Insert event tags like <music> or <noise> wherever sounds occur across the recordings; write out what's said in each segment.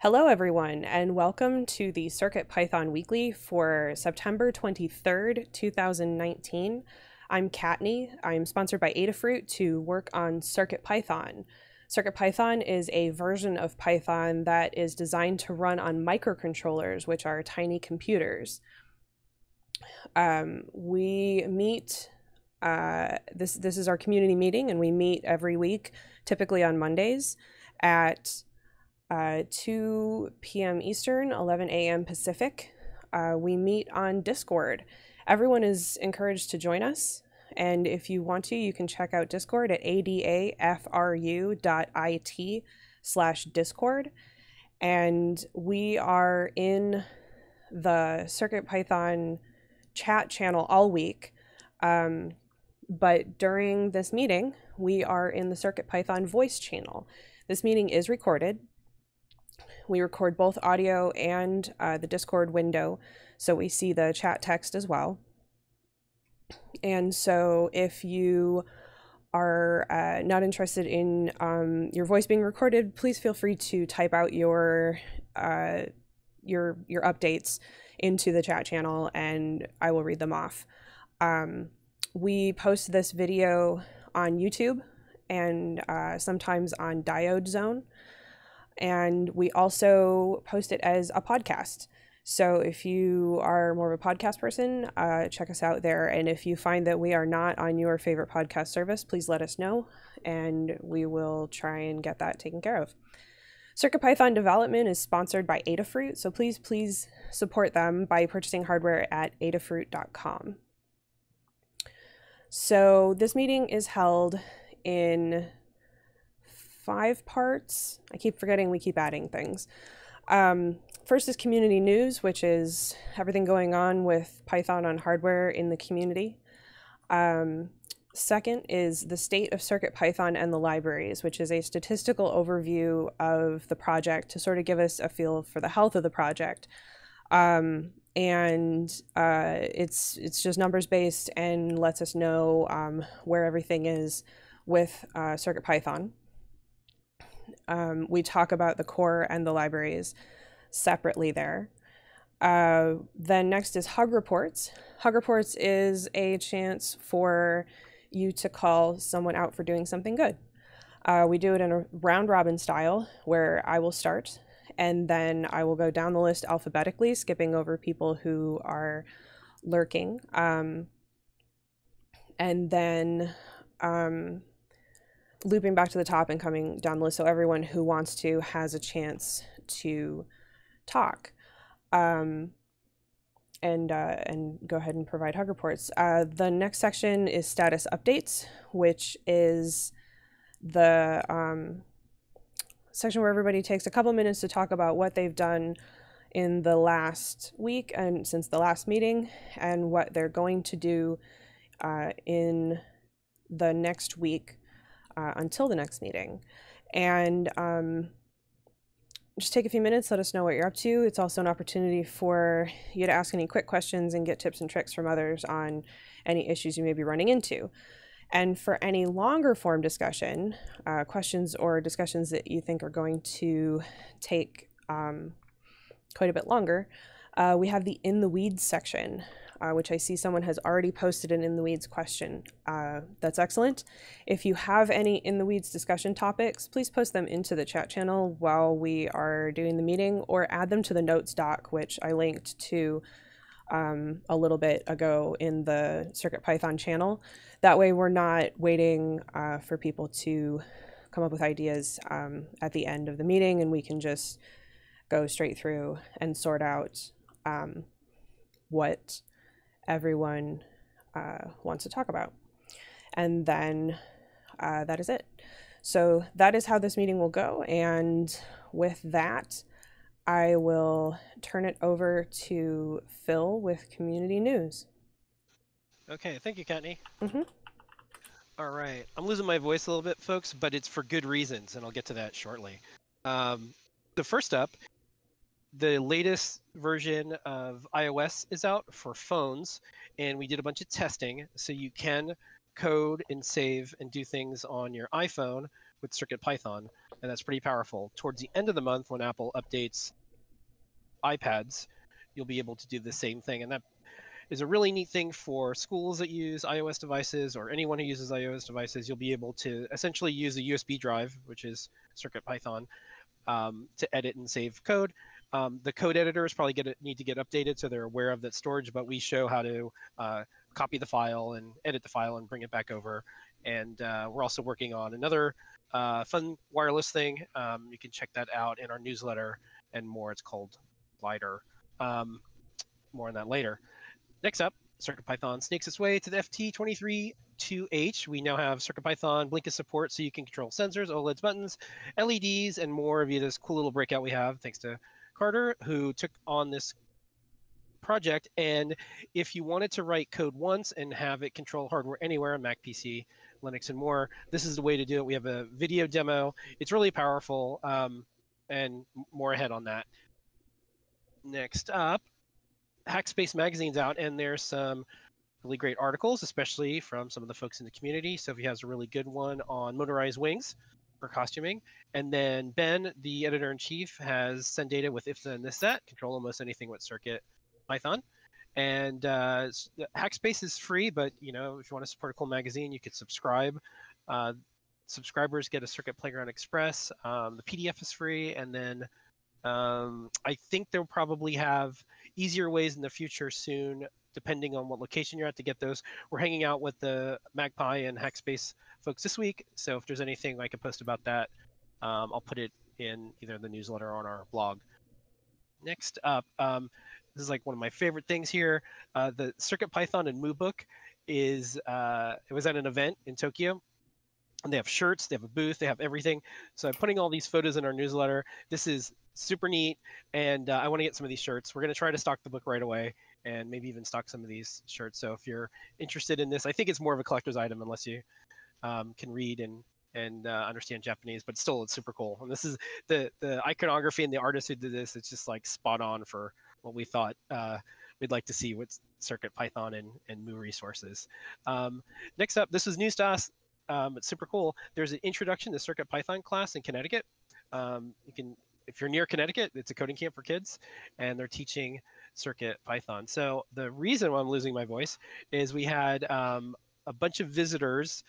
Hello, everyone, and welcome to the Circuit Python Weekly for September 23rd, 2019. I'm Kattni. I'm sponsored by Adafruit to work on Circuit Python. Circuit Python is a version of Python that is designed to run on microcontrollers, which are tiny computers. Um, we meet, uh, this, this is our community meeting, and we meet every week, typically on Mondays at uh, 2 p.m. Eastern, 11 a.m. Pacific. Uh, we meet on Discord. Everyone is encouraged to join us. And if you want to, you can check out Discord at adafru.it slash Discord. And we are in the Circuit Python chat channel all week. Um, but during this meeting, we are in the Circuit Python voice channel. This meeting is recorded we record both audio and uh, the Discord window, so we see the chat text as well. And so if you are uh, not interested in um, your voice being recorded, please feel free to type out your uh, your your updates into the chat channel, and I will read them off. Um, we post this video on YouTube and uh, sometimes on Diode Zone and we also post it as a podcast. So if you are more of a podcast person, uh, check us out there. And if you find that we are not on your favorite podcast service, please let us know, and we will try and get that taken care of. CircuitPython development is sponsored by Adafruit, so please, please support them by purchasing hardware at adafruit.com. So this meeting is held in five parts. I keep forgetting we keep adding things. Um, first is community news, which is everything going on with Python on hardware in the community. Um, second is the state of Circuit Python and the libraries, which is a statistical overview of the project to sort of give us a feel for the health of the project. Um, and uh, it's it's just numbers based and lets us know um, where everything is with uh, Circuit Python um, we talk about the core and the libraries separately there. Uh, then next is Hug Reports. Hug Reports is a chance for you to call someone out for doing something good. Uh, we do it in a round robin style where I will start and then I will go down the list alphabetically, skipping over people who are lurking. Um, and then um, looping back to the top and coming down the list so everyone who wants to has a chance to talk um, and uh, and go ahead and provide hug reports. Uh, the next section is status updates, which is the um, section where everybody takes a couple minutes to talk about what they've done in the last week and since the last meeting and what they're going to do uh, in the next week uh, until the next meeting. And um, just take a few minutes, let us know what you're up to. It's also an opportunity for you to ask any quick questions and get tips and tricks from others on any issues you may be running into. And for any longer form discussion, uh, questions or discussions that you think are going to take um, quite a bit longer, uh, we have the In the Weeds section uh, which I see someone has already posted an In the Weeds question. Uh, that's excellent. If you have any In the Weeds discussion topics, please post them into the chat channel while we are doing the meeting or add them to the notes doc, which I linked to um, a little bit ago in the Circuit Python channel. That way we're not waiting uh, for people to come up with ideas um, at the end of the meeting and we can just go straight through and sort out um, what everyone uh, wants to talk about. And then uh, that is it. So that is how this meeting will go. And with that, I will turn it over to Phil with community news. Okay, thank you, Kattni. Mm-hmm. All right, I'm losing my voice a little bit, folks, but it's for good reasons, and I'll get to that shortly. Um, the first up the latest version of iOS is out for phones, and we did a bunch of testing so you can code and save and do things on your iPhone with CircuitPython. and that's pretty powerful. Towards the end of the month, when Apple updates iPads, you'll be able to do the same thing, and that is a really neat thing for schools that use iOS devices or anyone who uses iOS devices. You'll be able to essentially use a USB drive, which is CircuitPython, um, to edit and save code. Um, the code editors probably get need to get updated so they're aware of that storage, but we show how to uh, copy the file and edit the file and bring it back over. And uh, we're also working on another uh, fun wireless thing. Um, you can check that out in our newsletter and more. It's called Glider. Um, more on that later. Next up, CircuitPython snakes its way to the FT232H. We now have CircuitPython Blinka support so you can control sensors, OLEDs, buttons, LEDs, and more via this cool little breakout we have thanks to Carter, who took on this project. And if you wanted to write code once and have it control hardware anywhere on Mac, PC, Linux, and more, this is the way to do it. We have a video demo. It's really powerful, um, and more ahead on that. Next up, Hackspace Magazine's out, and there's some really great articles, especially from some of the folks in the community. Sophie has a really good one on motorized wings for costuming. And then Ben, the editor in chief, has sent data with if then this set, control almost anything with Circuit Python. And uh, Hackspace is free, but you know if you want to support a cool magazine, you could subscribe. Uh, subscribers get a Circuit Playground Express. Um, the PDF is free, and then um, I think they'll probably have easier ways in the future soon, depending on what location you're at to get those. We're hanging out with the Magpie and Hackspace folks this week, so if there's anything I can post about that, um, I'll put it in either the newsletter or on our blog. Next up, um, this is like one of my favorite things here. Uh, the Circuit Python and MooBook is uh, it was at an event in Tokyo and they have shirts, they have a booth, they have everything. So I'm putting all these photos in our newsletter. This is super neat, and uh, I want to get some of these shirts. We're going to try to stock the book right away, and maybe even stock some of these shirts. So if you're interested in this, I think it's more of a collector's item unless you um, can read and and uh, understand Japanese, but still it's super cool. And this is the the iconography and the artist who did this. It's just like spot on for what we thought uh, we'd like to see with Circuit Python and and Moo resources. Um, next up, this is news to us um, it's super cool. There's an introduction to Circuit Python class in Connecticut. Um, you can, if you're near Connecticut, it's a coding camp for kids, and they're teaching Circuit Python. So the reason why I'm losing my voice is we had um, a bunch of visitors.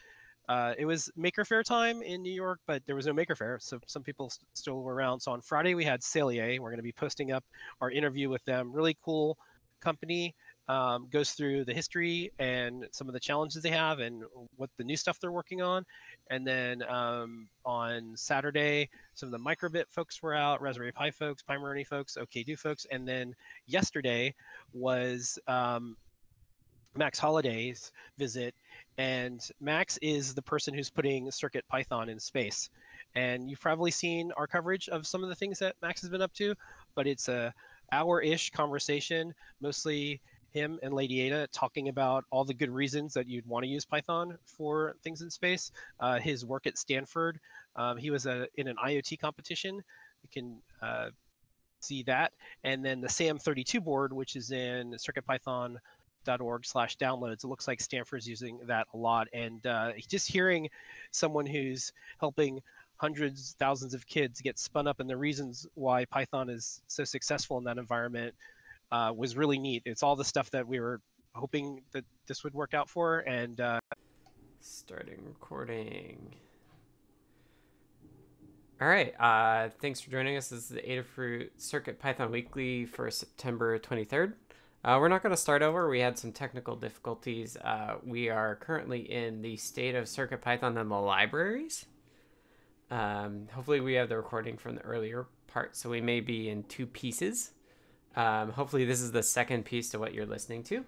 Uh, it was Maker Faire time in New York, but there was no Maker Faire, so some people st- still were around. So on Friday we had Saleae. We're going to be posting up our interview with them. Really cool company um, goes through the history and some of the challenges they have and what the new stuff they're working on. And then um, on Saturday, some of the microbit folks were out, Raspberry Pi folks, Pimoroni folks, OKDo folks. And then yesterday was um, Max Holliday's visit. And Max is the person who's putting Circuit Python in space. And you've probably seen our coverage of some of the things that Max has been up to, but it's a hour-ish conversation, mostly him and Lady Ada talking about all the good reasons that you'd want to use Python for things in space. Uh, his work at Stanford, um, he was a, in an IoT competition. You can uh, see that. And then the SAM32 board, which is in circuitpython.org slash downloads. It looks like Stanford's using that a lot. And uh, just hearing someone who's helping hundreds, thousands of kids get spun up and the reasons why Python is so successful in that environment uh, was really neat. It's all the stuff that we were hoping that this would work out for, and uh... starting recording. All right. Uh, thanks for joining us. This is the Adafruit Circuit Python Weekly for September 23rd. Uh, we're not going to start over. We had some technical difficulties. Uh, we are currently in the state of Circuit Python and the libraries. Um, hopefully, we have the recording from the earlier part, so we may be in two pieces. Um, hopefully, this is the second piece to what you're listening to.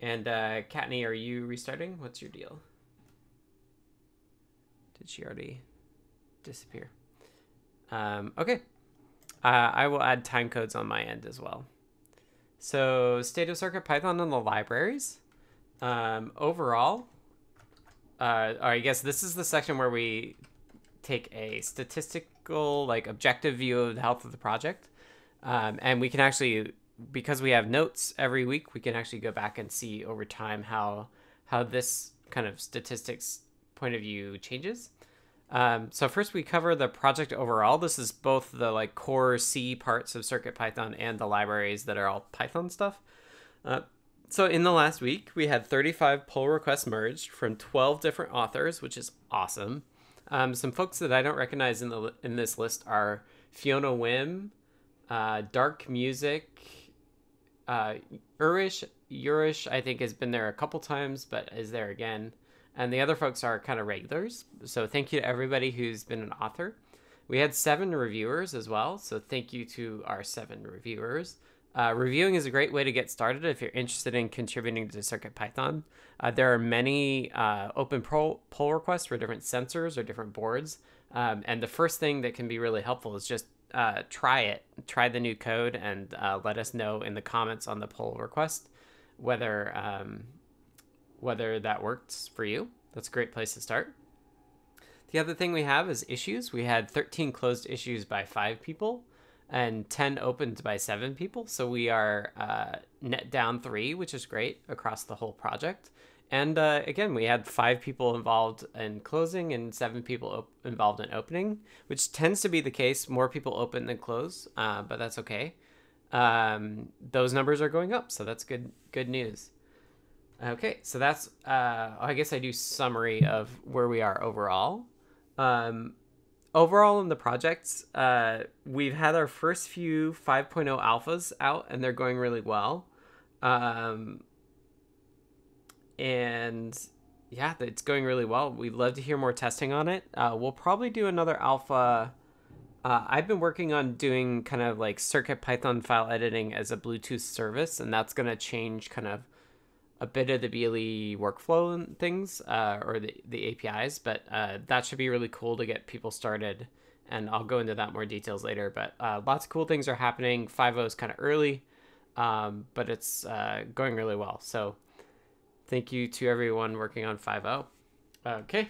And uh, Kattni, are you restarting? What's your deal? Did she already disappear? Um, okay. Uh, I will add time codes on my end as well. So, state of circuit Python and the libraries. Um, overall, uh, I guess this is the section where we take a statistical, like objective view of the health of the project. Um, and we can actually, because we have notes every week, we can actually go back and see over time how how this kind of statistics point of view changes. Um, so first we cover the project overall. This is both the like core C parts of CircuitPython and the libraries that are all Python stuff. Uh, so in the last week, we had 35 pull requests merged from 12 different authors, which is awesome. Um, some folks that I don't recognize in the in this list are Fiona Wim, uh, Dark Music, uh, Urish. Urish, I think, has been there a couple times, but is there again. And the other folks are kind of regulars. So thank you to everybody who's been an author. We had seven reviewers as well. So thank you to our seven reviewers. Uh, reviewing is a great way to get started if you're interested in contributing to CircuitPython. Uh, there are many uh, open pull, pull requests for different sensors or different boards. Um, and the first thing that can be really helpful is just uh, try it, try the new code, and uh, let us know in the comments on the pull request whether um, whether that works for you. That's a great place to start. The other thing we have is issues. We had 13 closed issues by five people and 10 opened by seven people. So we are uh, net down three, which is great across the whole project. And uh, again, we had five people involved in closing and seven people op- involved in opening, which tends to be the case. More people open than close, uh, but that's okay. Um, those numbers are going up, so that's good. Good news. Okay, so that's uh, I guess I do summary of where we are overall. Um, overall in the projects, uh, we've had our first few 5.0 alphas out, and they're going really well. Um, and yeah, it's going really well. We'd love to hear more testing on it. Uh, we'll probably do another alpha. Uh, I've been working on doing kind of like Circuit Python file editing as a Bluetooth service, and that's going to change kind of a bit of the BLE workflow and things, uh, or the, the APIs, but uh, that should be really cool to get people started. And I'll go into that more details later. But uh, lots of cool things are happening. 5.0 is kind of early, um, but it's uh, going really well. So thank you to everyone working on 5.0. Okay.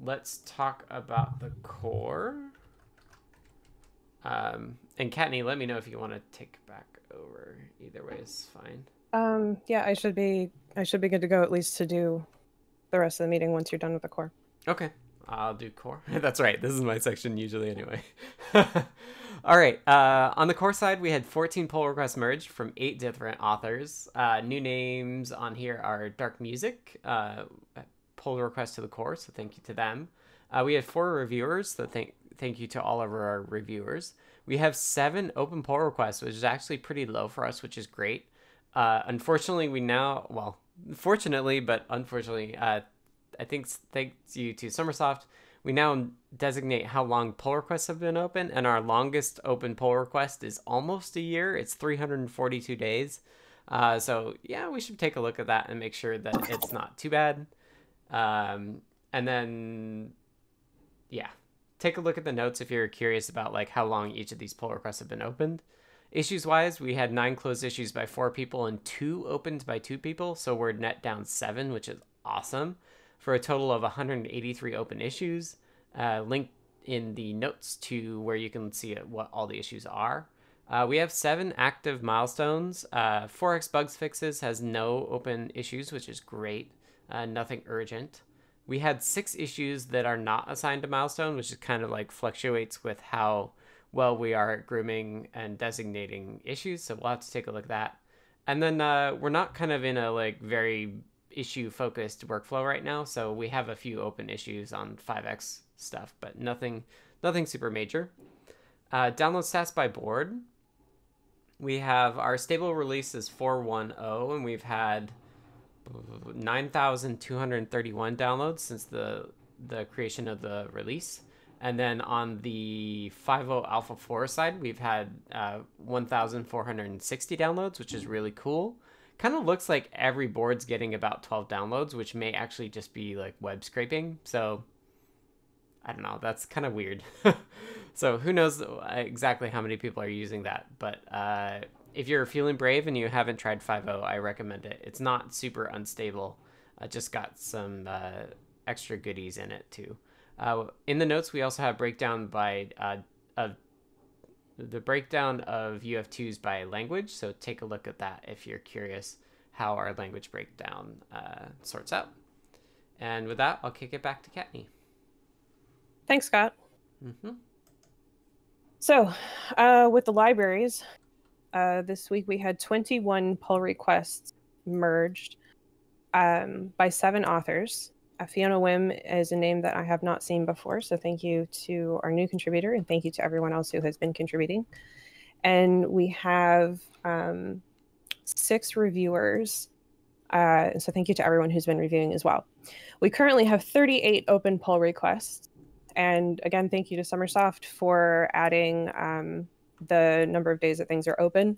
Let's talk about the core. Um, and Kattni, let me know if you want to take back over. Either way is fine. Um, yeah, I should be I should be good to go at least to do the rest of the meeting once you're done with the core. Okay. I'll do core. <laughs> That's right. This is my section usually anyway. <laughs> All right. Uh, on the core side, we had 14 pull requests merged from eight different authors. Uh, new names on here are Dark Music, uh, pull request to the core, so thank you to them. Uh, we had four reviewers, so thank thank you to all of our reviewers. We have seven open pull requests, which is actually pretty low for us, which is great. Uh, unfortunately, we now, well, fortunately, but unfortunately, uh, I think thanks you to Summersoft, we now designate how long pull requests have been open, and our longest open pull request is almost a year. It's 342 days. Uh, so yeah, we should take a look at that and make sure that it's not too bad. Um, and then, yeah, take a look at the notes if you're curious about like how long each of these pull requests have been opened. Issues wise, we had nine closed issues by four people and two opened by two people. So we're net down seven, which is awesome, for a total of 183 open issues. Uh, linked in the notes to where you can see what all the issues are. Uh, we have seven active milestones. Uh, 4x bugs fixes has no open issues, which is great. Uh, nothing urgent. We had six issues that are not assigned a milestone, which is kind of like fluctuates with how well we are at grooming and designating issues. So we'll have to take a look at that. And then uh, we're not kind of in a like very issue focused workflow right now. So we have a few open issues on 5x stuff, but nothing nothing super major. Uh, download stats by board. We have our stable release is 410, and we've had 9,231 downloads since the the creation of the release. And then on the 5.0 Alpha 4 side, we've had uh, 1,460 downloads, which is really cool. Kind of looks like every board's getting about 12 downloads, which may actually just be like web scraping. So I don't know. That's kind of weird. <laughs> so who knows exactly how many people are using that? But uh, if you're feeling brave and you haven't tried 5.0, I recommend it. It's not super unstable. I just got some uh, extra goodies in it too. Uh, in the notes, we also have breakdown by uh, of the breakdown of UF2s by language. So take a look at that if you're curious how our language breakdown uh, sorts out. And with that, I'll kick it back to Kattni. Thanks, Scott. Mm-hmm. So, uh, with the libraries, uh, this week we had 21 pull requests merged um, by seven authors. Fiona Wim is a name that I have not seen before, so thank you to our new contributor and thank you to everyone else who has been contributing. And we have um, six reviewers, uh, so thank you to everyone who's been reviewing as well. We currently have 38 open pull requests, and again, thank you to Summersoft for adding um, the number of days that things are open.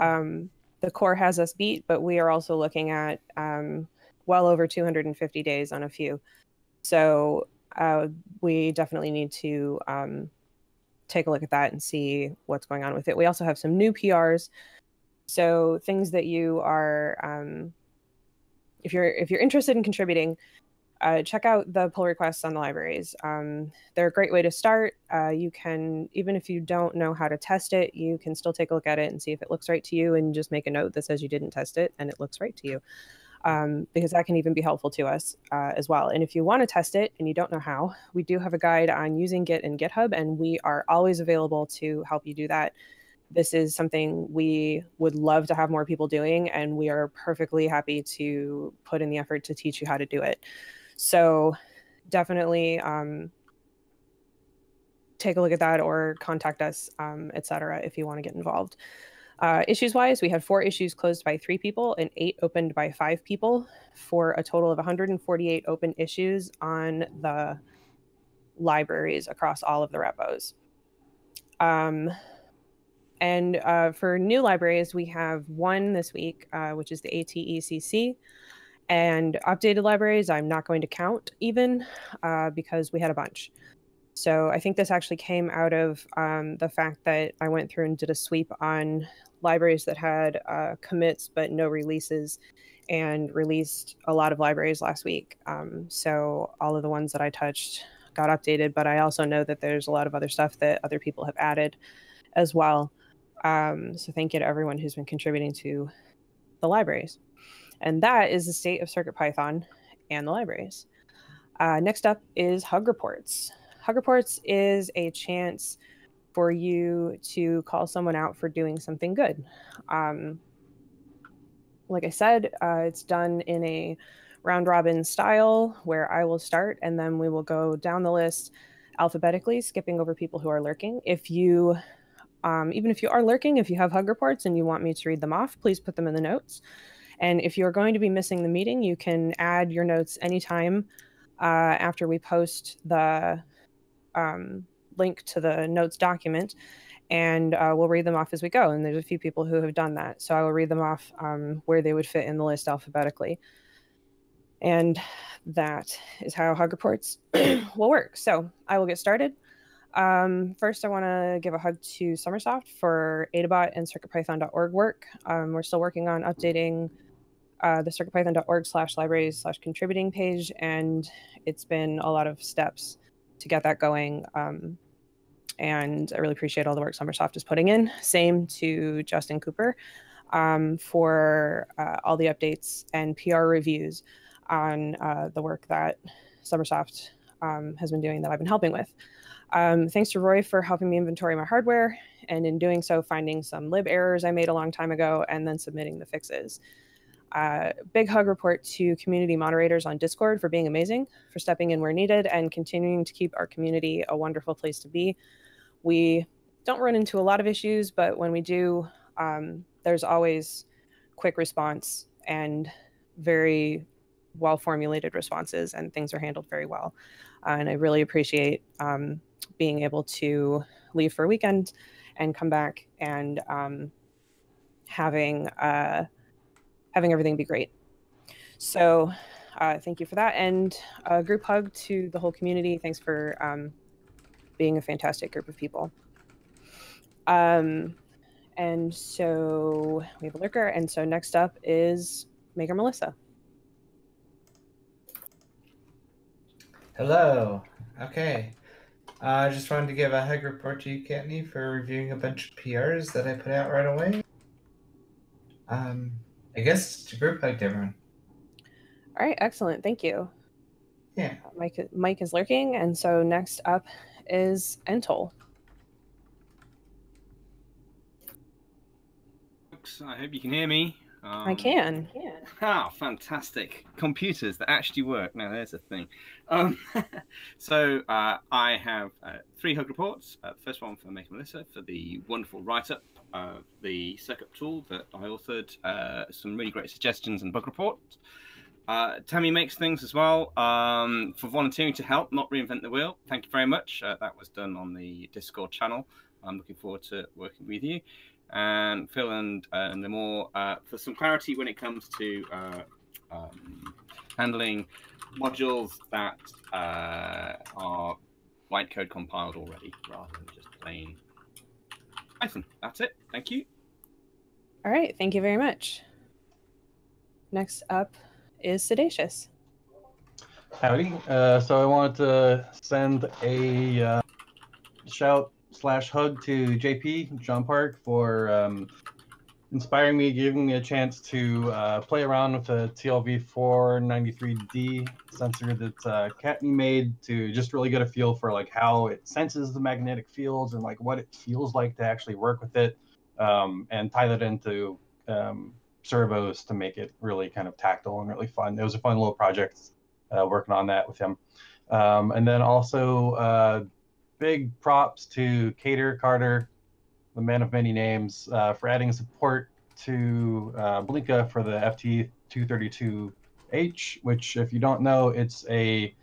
Um, the core has us beat, but we are also looking at um, well over 250 days on a few. So uh, we definitely need to um, take a look at that and see what's going on with it. We also have some new PRs. So things that you are, um, if you're if you're interested in contributing, uh, check out the pull requests on the libraries. Um, they're a great way to start. Uh, you can, even if you don't know how to test it, you can still take a look at it and see if it looks right to you and just make a note that says you didn't test it and it looks right to you. Um, because that can even be helpful to us uh, as well. And if you want to test it and you don't know how, we do have a guide on using Git and GitHub, and we are always available to help you do that. This is something we would love to have more people doing, and we are perfectly happy to put in the effort to teach you how to do it. So definitely um, take a look at that or contact us, um, etc. if you want to get involved. Uh, issues wise, we had four issues closed by three people and eight opened by five people for a total of 148 open issues on the libraries across all of the repos. Um, and uh, for new libraries, we have one this week, uh, which is the ATECC. And updated libraries, I'm not going to count even uh, because we had a bunch. So I think this actually came out of um, the fact that I went through and did a sweep on libraries that had uh, commits but no releases and released a lot of libraries last week. Um, so all of the ones that I touched got updated, but I also know that there's a lot of other stuff that other people have added as well. Um, so thank you to everyone who's been contributing to the libraries. And that is the state of CircuitPython and the libraries. Uh, next up is Hug Reports. Hug Reports is a chance for you to call someone out for doing something good. Um, like I said, uh, it's done in a round robin style where I will start and then we will go down the list alphabetically, skipping over people who are lurking. If you, um, even if you are lurking, if you have hug reports and you want me to read them off, please put them in the notes. And if you're going to be missing the meeting, you can add your notes anytime uh, after we post the um, link to the notes document. And uh, we'll read them off as we go. And there's a few people who have done that. So I will read them off um, where they would fit in the list alphabetically. And that is how Hug Reports <clears throat> will work. So I will get started. Um, first, I want to give a hug to Summersoft for AdaBot and CircuitPython.org work. Um, we're still working on updating uh, the circuitpython.org slash libraries slash contributing page, and it's been a lot of steps to get that going. Um, and I really appreciate all the work Summersoft is putting in. Same to Justin Cooper um, for uh, all the updates and PR reviews on uh, the work that Summersoft um, has been doing that I've been helping with. Um, thanks to Roy for helping me inventory my hardware, and in doing so, finding some lib errors I made a long time ago and then submitting the fixes. Uh, big hug report to community moderators on Discord for being amazing, for stepping in where needed, and continuing to keep our community a wonderful place to be. We don't run into a lot of issues, but when we do, um, there's always quick response and very well formulated responses, and things are handled very well. Uh, and I really appreciate um, being able to leave for a weekend and come back and um, having. Uh, having everything be great. So uh, thank you for that. And a group hug to the whole community. Thanks for um, being a fantastic group of people. Um, and so we have a lurker. And so next up is Maker Melissa. Hello. Okay. Uh, I uh, just wanted to give a hug report to you, Kattni, for reviewing a bunch of PRs that I put out right away. Um, I guess it's a group hug to everyone. All right, excellent. Thank you. Yeah. Mike Mike is lurking, and so next up is Entol. I hope you can hear me. I Um, can. <laughs> Ah, fantastic. Computers that actually work. Now, there's a thing. Um, <laughs> so, uh, I have uh, three hug reports. Uh, first one for Maker Melissa for the wonderful write up of the Circup tool that I authored, uh, some really great suggestions and bug reports. Uh, Tammy makes things as well um, for volunteering to help, not reinvent the wheel. Thank you very much. Uh, that was done on the Discord channel. I'm looking forward to working with you and Phil and uh, and the more uh, for some clarity when it comes to uh, um, handling modules that uh, are byte code compiled already rather than just plain Python. That's it. Thank you. All right. Thank you very much. Next up is Siddacious. Howdy. Uh, so I wanted to send a uh, shout slash hug to JP John Park for um, inspiring me, giving me a chance to uh, play around with the TLV493D sensor that uh, Kattni made to just really get a feel for like how it senses the magnetic fields and like what it feels like to actually work with it, um, and tie that into um, servos to make it really kind of tactile and really fun. It was a fun little project uh, working on that with him. Um, and then also uh, big props to Cater Carter, the man of many names, uh, for adding support to uh, Blinka for the FT232H, which, if you don't know, it's a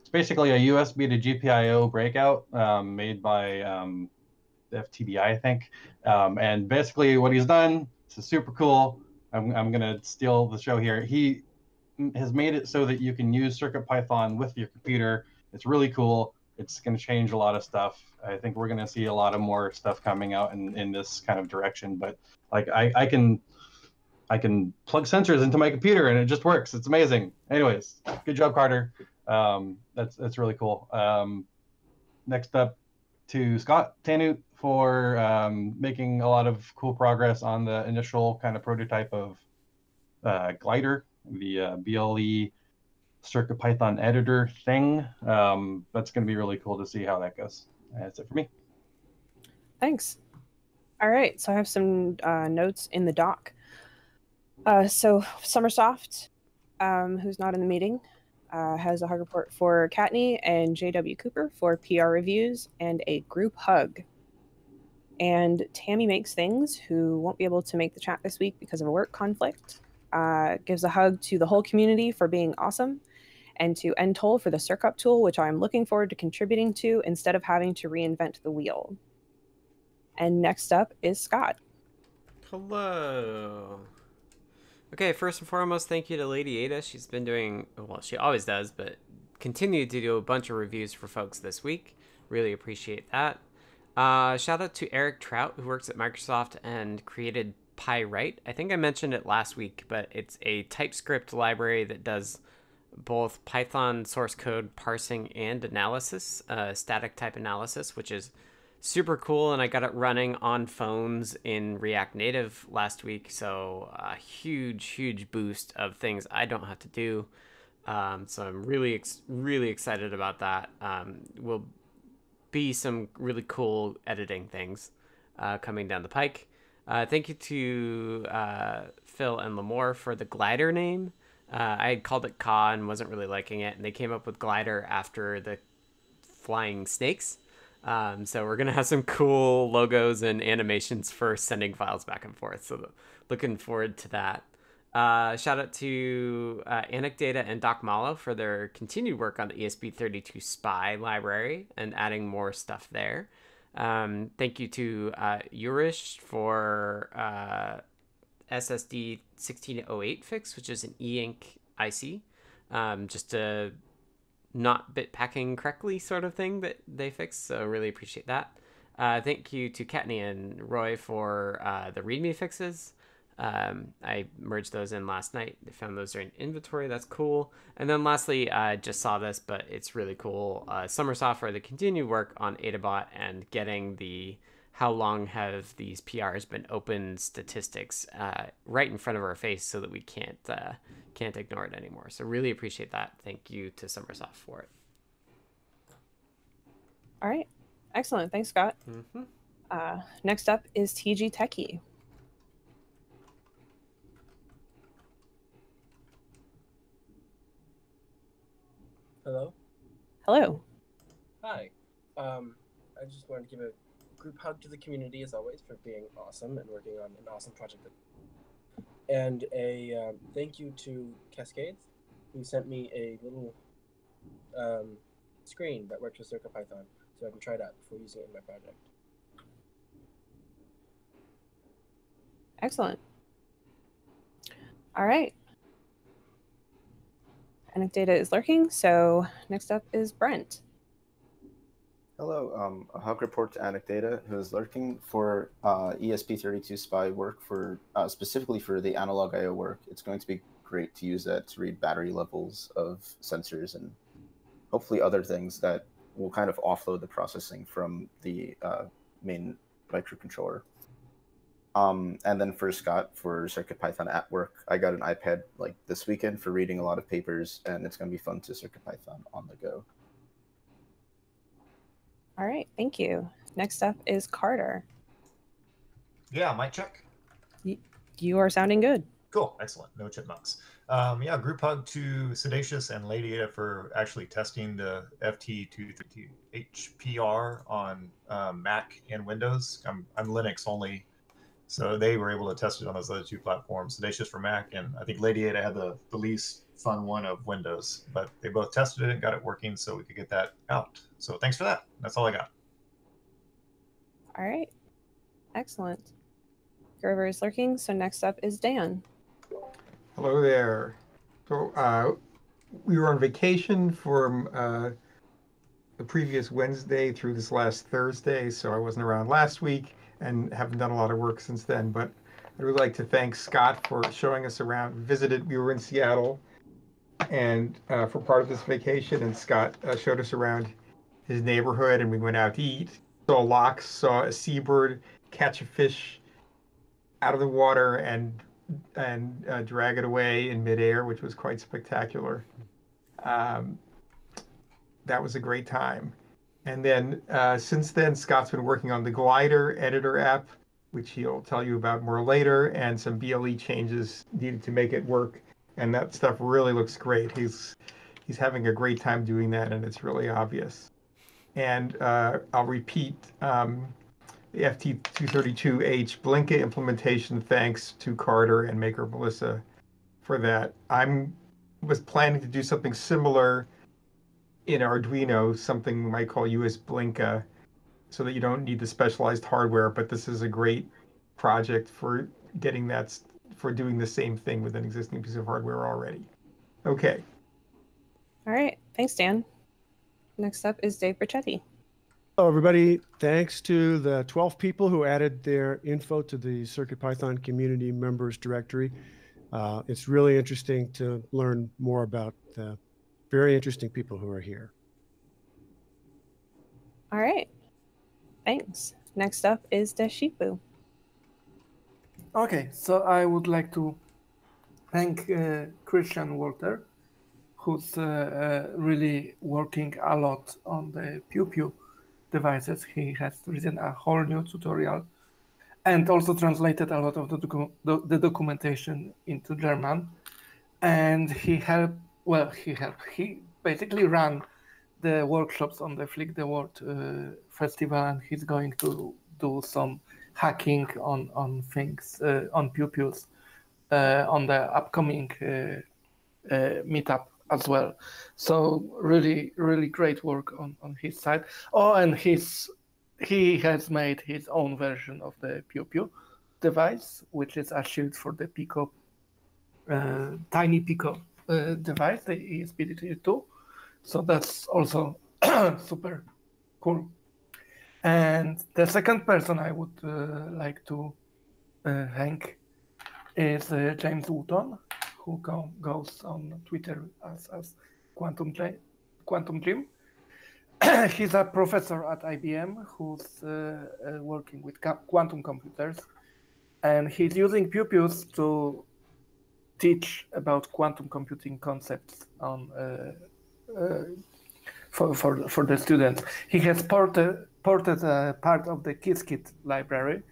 it's basically a USB to GPIO breakout um, made by um, the FTDI, I think. Um, and basically, what he's done, is super cool. I'm, I'm going to steal the show here. He has made it so that you can use CircuitPython with your computer. It's really cool. It's going to change a lot of stuff. I think we're going to see a lot of more stuff coming out in, in this kind of direction. But like I, I can I can plug sensors into my computer and it just works. It's amazing. Anyways, good job, Carter. Um, that's that's really cool. Um, next up to Scott Tannewt for um, making a lot of cool progress on the initial kind of prototype of uh, Glider, the uh, BLE Circuit Python editor thing. Um, that's going to be really cool to see how that goes. That's it for me. Thanks. All right, so I have some uh, notes in the doc. Uh, so Summersoft, um, who's not in the meeting, uh, has a hug report for Kattni and JW Cooper for PR reviews and a group hug. And Tammy makes things who won't be able to make the chat this week because of a work conflict. Uh, gives a hug to the whole community for being awesome, and to Entol for the Circup tool, which I'm looking forward to contributing to instead of having to reinvent the wheel. And next up is Scott. Hello. Okay, first and foremost, thank you to Lady Ada. She's been doing, well, she always does, but continued to do a bunch of reviews for folks this week. Really appreciate that. Uh, shout out to Eric Traut, who works at Microsoft and created Pyright. I think I mentioned it last week, but it's a TypeScript library that does both Python source code parsing and analysis, uh, static type analysis, which is super cool. And I got it running on phones in React Native last week. So a huge, huge boost of things I don't have to do. Um, so I'm really, ex- really excited about that. Um, will be some really cool editing things uh, coming down the pike. Uh, thank you to uh, Phil and Limor for the glider name. Uh, I had called it Ka and wasn't really liking it, and they came up with glider after the flying snakes. Um, so we're gonna have some cool logos and animations for sending files back and forth. So looking forward to that. Uh, shout out to uh, Anecdata and Doc Malo for their continued work on the ESP32 SPI library and adding more stuff there. Um, thank you to uh, for uh, SSD 1608 fix, which is an e-ink IC, um, just a not bit packing correctly sort of thing that they fixed. So really appreciate that. Uh, thank you to Kattni and Roy for uh, the README fixes. Um, I merged those in last night. I found those are in inventory. That's cool. And then lastly, I just saw this, but it's really cool. Uh, Summer Software, the continued work on Adabot and getting the how long have these PRs been open statistics uh, right in front of our face so that we can't uh, can't ignore it anymore. So really appreciate that. Thank you to Summersoft for it. All right. Excellent. Thanks, Scott. Mm-hmm. Uh, next up is TG Techie. Hello. Hello. Hi. Um, I just wanted to give a group hug to the community as always for being awesome and working on an awesome project. And a um, thank you to Cascades, who sent me a little um, screen that works with CircuitPython, so I can try it out before using it in my project. Excellent. All right. Anecdata is lurking, so next up is Brent. Hello, um, a hug report to Anecdata, who is lurking for uh, ESP32 SPI work for uh, specifically for the analog I/O work. It's going to be great to use that to read battery levels of sensors and hopefully other things that will kind of offload the processing from the uh, main microcontroller. Um, and then for Scott for CircuitPython at work, I got an iPad like this weekend for reading a lot of papers, and it's going to be fun to CircuitPython on the go. All right, thank you. Next up is Carter. Yeah, mic check. You are sounding good. Cool, excellent. No chipmunks. Um, yeah, group hug to Siddacious and Lady Ada for actually testing the FT232H PR on um, Mac and Windows. I'm, I'm Linux only, so they were able to test it on those other two platforms. Siddacious for Mac, and I think Lady Ada had the, the least fun one of Windows, but they both tested it and got it working so we could get that out. So thanks for that. That's all I got. All right. Excellent. Grover is lurking, so next up is Dan. Hello there. So uh, we were on vacation from uh, the previous Wednesday through this last Thursday, so I wasn't around last week and haven't done a lot of work since then. But I would really like to thank Scott for showing us around. We visited. We were in Seattle, and uh, for part of this vacation, and Scott uh, showed us around his neighborhood, and we went out to eat. Saw lox, saw a seabird catch a fish out of the water and and uh, drag it away in midair, which was quite spectacular. Um, that was a great time. And then uh, since then, Scott's been working on the Glider editor app, which he'll tell you about more later, and some BLE changes needed to make it work. And that stuff really looks great. He's he's having a great time doing that, and it's really obvious. And uh, I'll repeat. Um, the FT232H Blinka implementation thanks to Carter and Maker Melissa for that. I'm was planning to do something similar in Arduino, something we might call US Blinka, so that you don't need the specialized hardware, but this is a great project for getting that for doing the same thing with an existing piece of hardware already. Okay. All right. Thanks, Dan. Next up is Dave Brachetti. Hello, everybody. Thanks to the 12 people who added their info to the CircuitPython community members directory. Uh, it's really interesting to learn more about the very interesting people who are here. All right. Thanks. Next up is Deshipu. Okay, so I would like to thank uh, Christian Walther, who's uh, uh, really working a lot on the Pew Pew devices. He has written a whole new tutorial and also translated a lot of the, docu the, the documentation into German. And he helped, well, he helped, he basically ran the workshops on the Flick the World uh, festival, and he's going to do some hacking on, on things, uh, on pupils uh, on the upcoming uh, meetup as well. So really, really great work on, on his side. Oh, and his he has made his own version of the Pew Pew device, which is a shield for the Pico, uh, tiny Pico uh, device, the ESP32. So that's also <clears throat> super cool. And the second person I would uh, like to uh, thank is uh, James Wootton, who go, goes on Twitter as, as Quantum, Quantum Dream. <coughs> he's a professor at IBM who's uh, uh, working with quantum computers, and he's using Pupius to teach about quantum computing concepts on uh, for, for for the students. He has ported ported a part of the Qiskit library,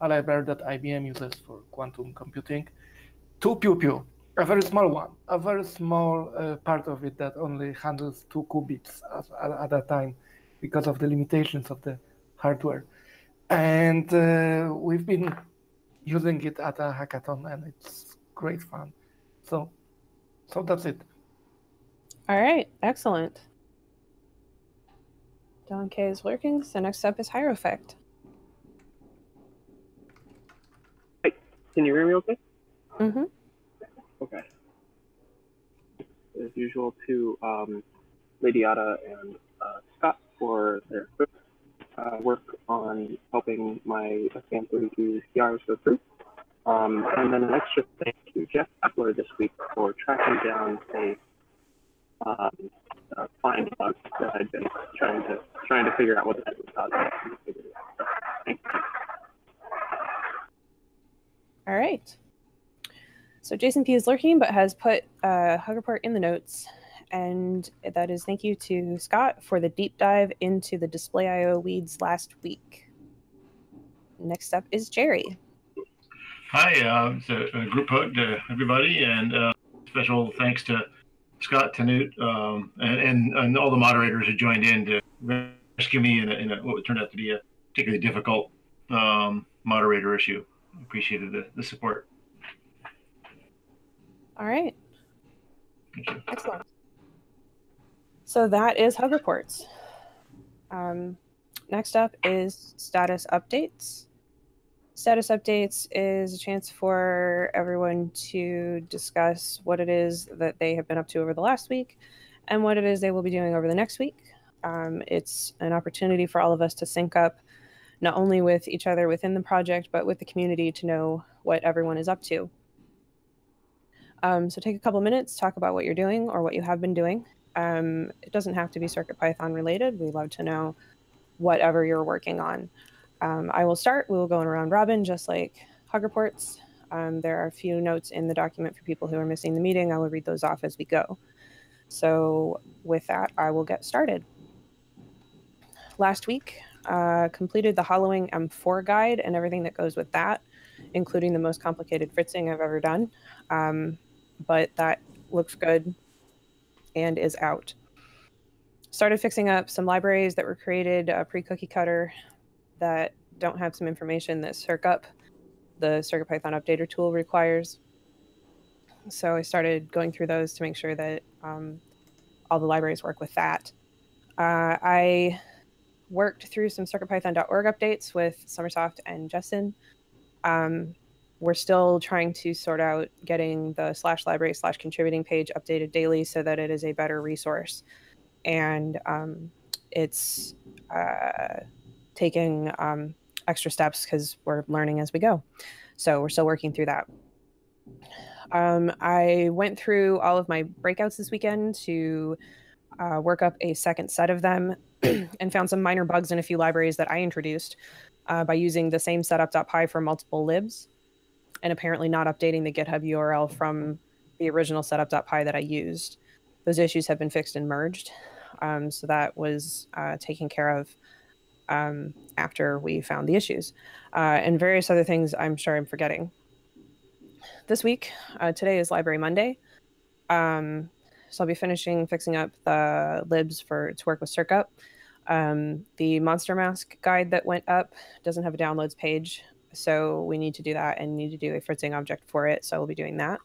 a library that IBM uses for quantum computing, to Pupiu, a very small one, a very small uh, part of it that only handles two qubits at, at a time because of the limitations of the hardware. And uh, we've been using it at a hackathon, and it's great fun. So, so that's it. All right, excellent. Don K is lurking, so next up is Hierophect. Can you hear me okay? Mm-hmm. Okay. As usual, to um, Lady Ada and uh, Scott for their quick uh, work on helping my STM32 CRs go through. Um, and then an extra thank you to Jeff Epler this week for tracking down a um, uh, find bug that I've been trying to trying to figure out what that was causing. So, thank you. All right. So Jason P is lurking, but has put uh, Hug Report in the notes, and that is thank you to Scott for the deep dive into the Display IO weeds last week. Next up is Jerry. Hi, uh, it's a, a group hug to everybody, and uh, special thanks to Scott Tannewt um, and, and, and all the moderators who joined in to rescue me in, a, in a, what turned out to be a particularly difficult um, moderator issue. Appreciated the, the support. All right. Excellent. So that is Hug Reports. Um, next up is status updates. Status updates is a chance for everyone to discuss what it is that they have been up to over the last week and what it is they will be doing over the next week. Um, it's an opportunity for all of us to sync up not only with each other within the project, but with the community to know what everyone is up to. Um, so take a couple minutes, talk about what you're doing or what you have been doing. Um, it doesn't have to be CircuitPython related. We love to know whatever you're working on. Um, I will start. We will go in around robin, just like Hug Reports. Um, there are a few notes in the document for people who are missing the meeting. I will read those off as we go. So with that, I will get started. Last week, uh, completed the Hallowing M4 guide and everything that goes with that, including the most complicated fritzing I've ever done. Um, but that looks good and is out. Started fixing up some libraries that were created uh, pre-cookie cutter that don't have some information that CircUp, the CircuitPython updater tool, requires. So I started going through those to make sure that um, all the libraries work with that. Uh, I worked through some CircuitPython.org updates with Sommersoft and Justin. Um, we're still trying to sort out getting the slash library slash contributing page updated daily so that it is a better resource. And um, it's uh, taking um, extra steps because we're learning as we go. So we're still working through that. Um, I went through all of my breakouts this weekend to uh, work up a second set of them <clears throat> and found some minor bugs in a few libraries that I introduced uh, by using the same setup.py for multiple libs and apparently not updating the GitHub URL from the original setup.py that I used. Those issues have been fixed and merged. Um, so that was uh, taken care of um, after we found the issues. Uh, and various other things I'm sure I'm forgetting. This week, uh, today is Library Monday. Um, so I'll be finishing fixing up the libs for to work with CircUp. Um, the Monster Mask guide that went up doesn't have a downloads page, so we need to do that and need to do a fritzing object for it. So we'll be doing that.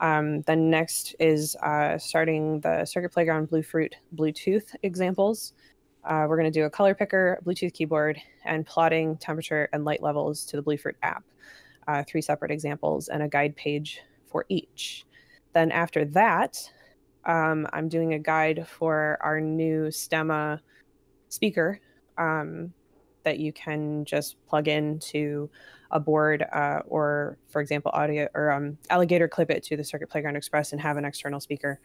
Um, then next is uh, starting the Circuit Playground Bluefruit Bluetooth examples. Uh, we're going to do a color picker, Bluetooth keyboard, and plotting temperature and light levels to the Bluefruit app. Uh, three separate examples and a guide page for each. Then after that, um, I'm doing a guide for our new Stemma speaker um, that you can just plug into a board uh, or, for example, audio or um, alligator clip it to the Circuit Playground Express and have an external speaker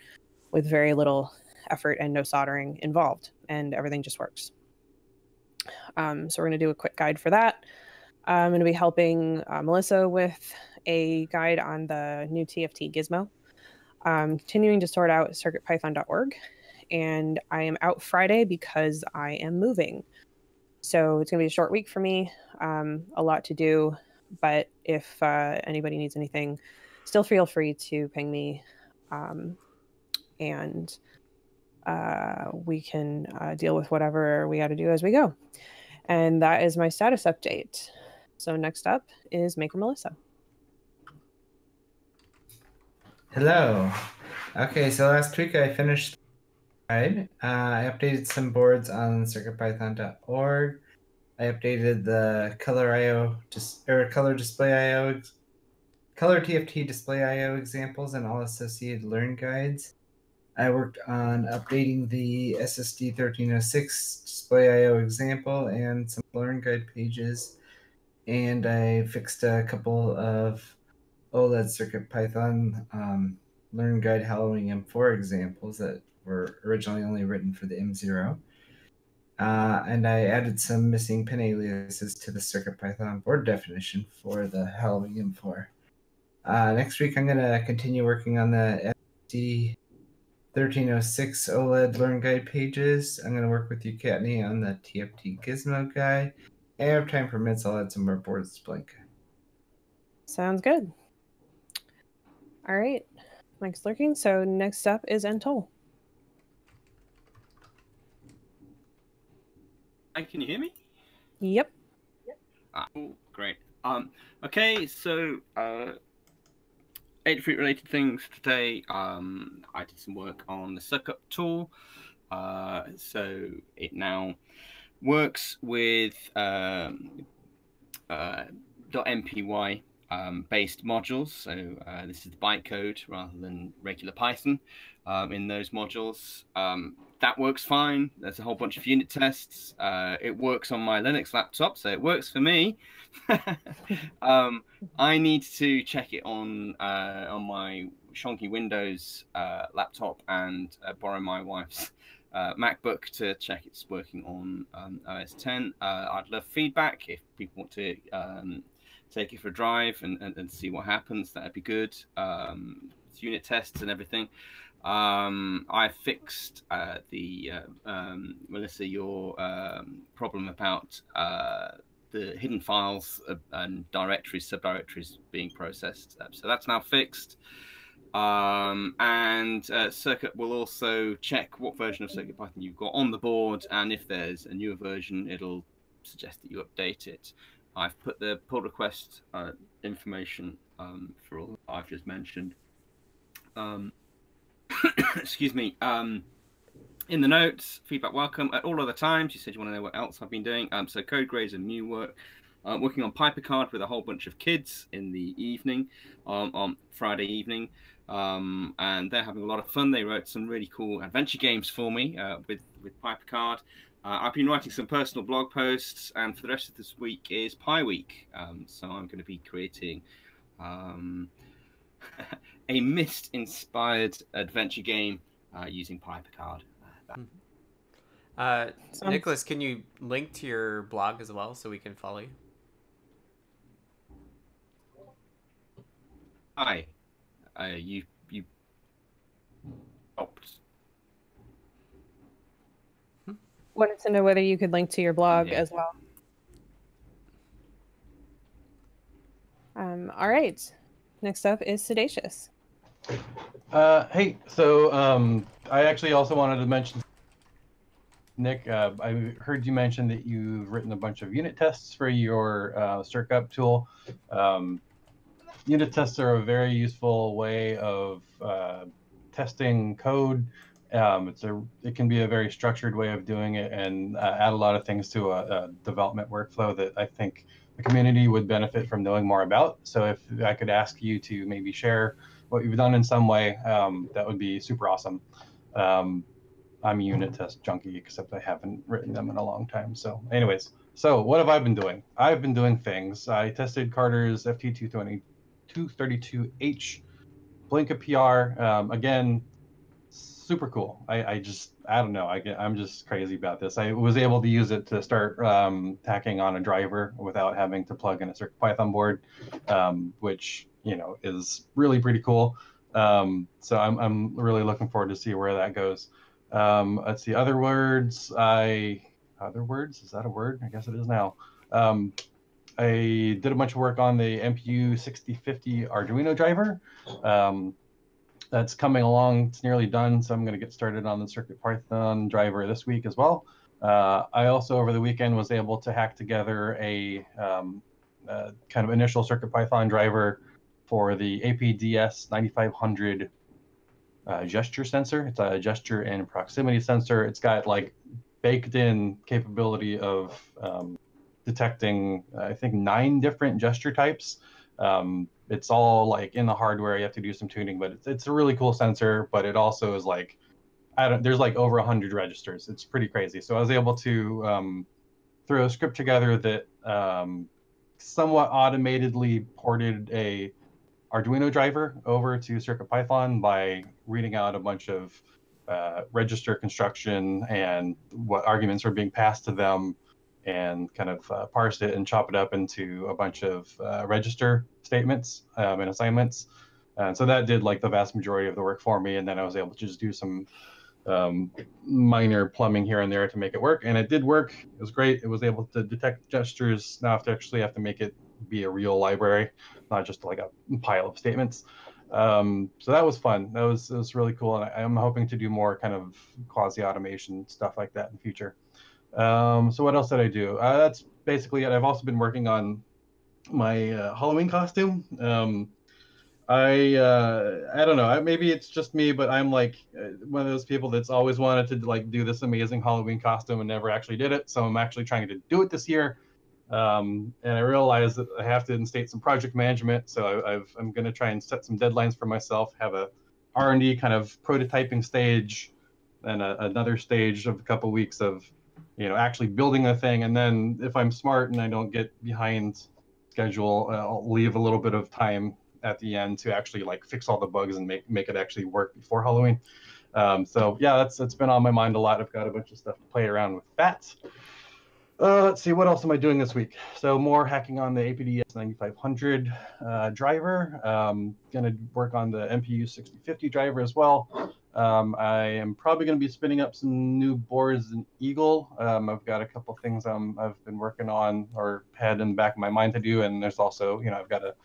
with very little effort and no soldering involved. And everything just works. Um, so we're going to do a quick guide for that. I'm going to be helping uh, Melissa with a guide on the new TFT gizmo. I'm continuing to sort out circuitpython.org, and I am out Friday because I am moving. So it's going to be a short week for me, um, a lot to do. But if uh, anybody needs anything, still feel free to ping me, um, and uh, we can uh, deal with whatever we got to do as we go. And that is my status update. So next up is Maker Melissa. Hello. Okay, so last week I finished. Uh, I updated some boards on circuitpython.org. I updated the color IO dis- or color display IO color TFT display IO examples and all associated learn guides. I worked on updating the SSD 1306 display IO example and some learn guide pages. And I fixed a couple of OLED Circuit Python um, Learn Guide Halloween M4 examples that were originally only written for the M0. Uh, and I added some missing pin aliases to the CircuitPython board definition for the Halloween M4. Uh, next week, I'm going to continue working on the SD 1306 OLED Learn Guide pages. I'm going to work with you, Kattni, on the TFT Gizmo guide. And if time permits, I'll add some more boards to Blink. Sounds good. All right, Mike's lurking. So next up is ntoll. Hi, can you hear me? Yep. Ah, oh, great. Um, okay, so uh, Adafruit related things today. Um, I did some work on the CircUp tool. Uh, so it now works with um, uh, .mpy um, based modules. So uh, this is the bytecode rather than regular Python um, in those modules. Um, that works fine. There's a whole bunch of unit tests. Uh, it works on my Linux laptop, so it works for me. <laughs> Um, I need to check it on uh, on my shonky Windows uh, laptop and uh, borrow my wife's uh, MacBook to check it's working on um, OS 10. Uh, I'd love feedback if people want to um, take it for a drive and, and, and, see what happens. That'd be good. Um, unit tests and everything. Um, I fixed uh, the uh, um, Melissa your um, problem about uh, the hidden files and directories, subdirectories being processed. So that's now fixed. Um, and uh, CircUp will also check what version of Circuit Python you've got on the board, and if there's a newer version, it'll suggest that you update it. I've put the pull request uh, information um, for all I've just mentioned. Um, <coughs> excuse me. Um, in the notes, feedback welcome. At all other times, you said you want to know what else I've been doing. Um, so CodeGrades and new work. Uh, working on PyperCard with a whole bunch of kids in the evening, um, on Friday evening, um, and they're having a lot of fun. They wrote some really cool adventure games for me uh, with with PyperCard. Uh, I've been writing some personal blog posts, and for the rest of this week is Pi Week. Um, so I'm going to be creating um, <laughs> a Myst inspired adventure game uh, using PyperCard. Uh, Nicholas, can you link to your blog as well so we can follow you? Hi, uh, you you helped. Wanted to know whether you could link to your blog Yeah. as well. Um, all right. Next up is Siddacious. Uh, hey, so um, I actually also wanted to mention, Nick, uh, I heard you mention that you've written a bunch of unit tests for your uh, CircUp tool. Um, unit tests are a very useful way of uh, testing code. Um, it's a it can be a very structured way of doing it and uh, add a lot of things to a, a development workflow that I think the community would benefit from knowing more about. So if I could ask you to maybe share what you've done in some way, um, that would be super awesome. Um, I'm a unit test junkie, except I haven't written them in a long time. So, anyways, so what have I been doing? I've been doing things. I tested Carter's FT220 232H Blinka PR. Um, again, super cool. I, I just I don't know. I get I'm just crazy about this. I was able to use it to start um, tacking on a driver without having to plug in a CircuitPython board, um, which you know is really pretty cool. Um, so I'm I'm really looking forward to see where that goes. Um, let's see other words. I other words is that a word? I guess it is now. Um, I did a bunch of work on the MPU 6050 Arduino driver. Um, that's coming along. It's nearly done, so I'm going to get started on the CircuitPython driver this week as well. Uh, I also, over the weekend, was able to hack together a um, uh, kind of initial CircuitPython driver for the APDS 9500 uh, gesture sensor. It's a gesture and proximity sensor. It's got like baked in capability of um, detecting, I think, nine different gesture types. Um, it's all like in the hardware. You have to do some tuning, but it's, it's a really cool sensor. But it also is like, I don't. There's like over hundred registers. It's pretty crazy. So I was able to um, throw a script together that um, somewhat automatedly ported a Arduino driver over to CircuitPython by reading out a bunch of uh, register construction and what arguments are being passed to them and kind of uh, parsed it and chop it up into a bunch of uh, register statements um, and assignments. And so that did like the vast majority of the work for me. And then I was able to just do some um, minor plumbing here and there to make it work. And it did work. It was great. It was able to detect gestures. Now I have to actually have to make it be a real library, not just like a pile of statements. Um, so that was fun. That was, was really cool. And I, I'm hoping to do more kind of quasi automation stuff like that in the future. Um, so what else did I do? Uh, that's basically it. I've also been working on my uh, Halloween costume. Um, I uh, I don't know. Maybe it's just me, but I'm like uh, one of those people that's always wanted to like do this amazing Halloween costume and never actually did it. So I'm actually trying to do it this year. Um, and I realize that I have to instate some project management. So I, I've, I'm going to try and set some deadlines for myself. Have a R&D kind of prototyping stage, and a, another stage of a couple weeks of you know actually building the thing. And then if i'm smart and i don't get behind schedule i'll leave a little bit of time at the end to actually like fix all the bugs and make make it actually work before halloween. Um, so yeah that's that's been on my mind a lot. I've got a bunch of stuff to play around with that uh, let's see what else am i doing this week so more hacking on the apds 9500 uh, driver um, gonna work on the mpu 6050 driver as well um, I am probably going to be spinning up some new boards in Eagle. Um, I've got a couple things um, I've been working on or had in the back of my mind to do, and there's also, you know, I've got a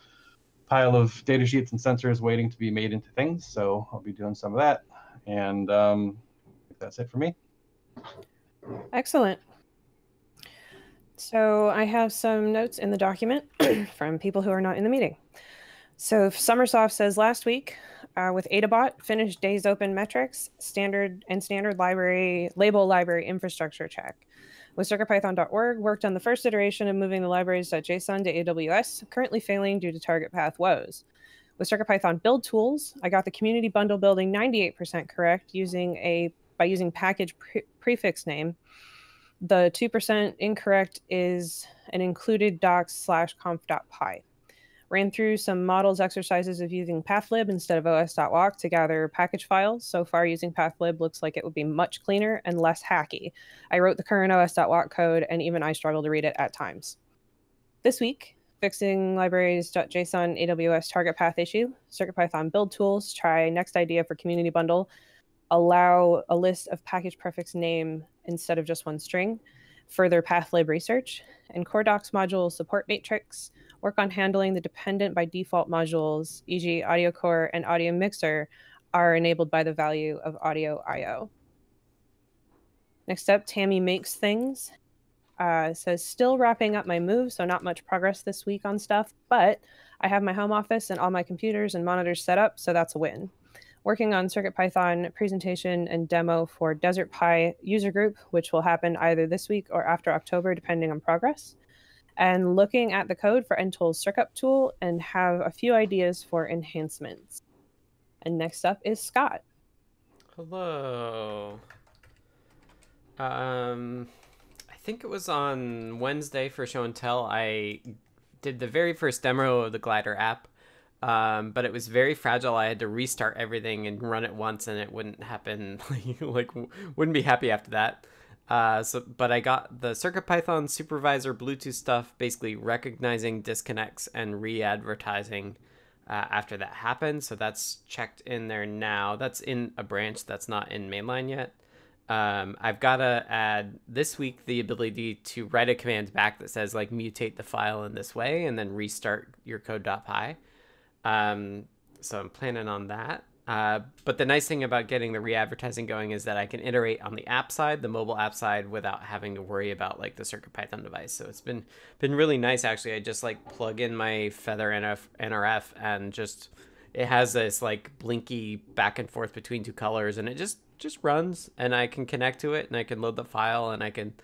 pile of data sheets and sensors waiting to be made into things. So I'll be doing some of that, and um, that's it for me. Excellent. So I have some notes in the document <clears throat> from people who are not in the meeting. So Sommersoft says last week uh, with Adabot, finished days open metrics, standard and standard library label library infrastructure check. With CircuitPython.org, worked on the first iteration of moving the libraries.json to AWS, currently failing due to target path woes. With CircuitPython build tools, I got the community bundle building 98% correct using a by using package pre prefix name. The 2% incorrect is an included docs slash conf.py. Ran through some models exercises of using pathlib instead of os.walk to gather package files. So far, using pathlib looks like it would be much cleaner and less hacky. I wrote the current os.walk code, and even I struggle to read it at times. This week, fixing libraries.json AWS target path issue, CircuitPython build tools, try next idea for community bundle, allow a list of package prefix name instead of just one string, further pathlib research, and core docs module support matrix, work on handling the dependent by default modules, e.g. Audio Core and Audio Mixer, are enabled by the value of Audio I.O. Next up, Tammy Makes Things. Uh, says, still wrapping up my move, so not much progress this week on stuff, but I have my home office and all my computers and monitors set up, so that's a win. Working on CircuitPython presentation and demo for Desert Pi user group, which will happen either this week or after October, depending on progress and looking at the code for ntoll's circup tool and have a few ideas for enhancements. And next up is Scott. Hello. Um, I think it was on Wednesday for show and tell. I did the very first demo of the Glider app. Um, but it was very fragile. I had to restart everything and run it once, and it wouldn't happen. <laughs> like, wouldn't be happy after that. Uh, so, but I got the CircuitPython supervisor Bluetooth stuff, basically recognizing disconnects and re-advertising uh, after that happened. So that's checked in there now. That's in a branch that's not in mainline yet. Um, I've got to add this week the ability to write a command back that says like mutate the file in this way and then restart your code.py. Um, so I'm planning on that. Uh, but the nice thing about getting the re-advertising going is that I can iterate on the app side, the mobile app side, without having to worry about like the CircuitPython device. So it's been been really nice actually. I just like plug in my Feather NF, NRF and just it has this like blinky back and forth between two colors, and it just just runs, and I can connect to it, and I can load the file, and I can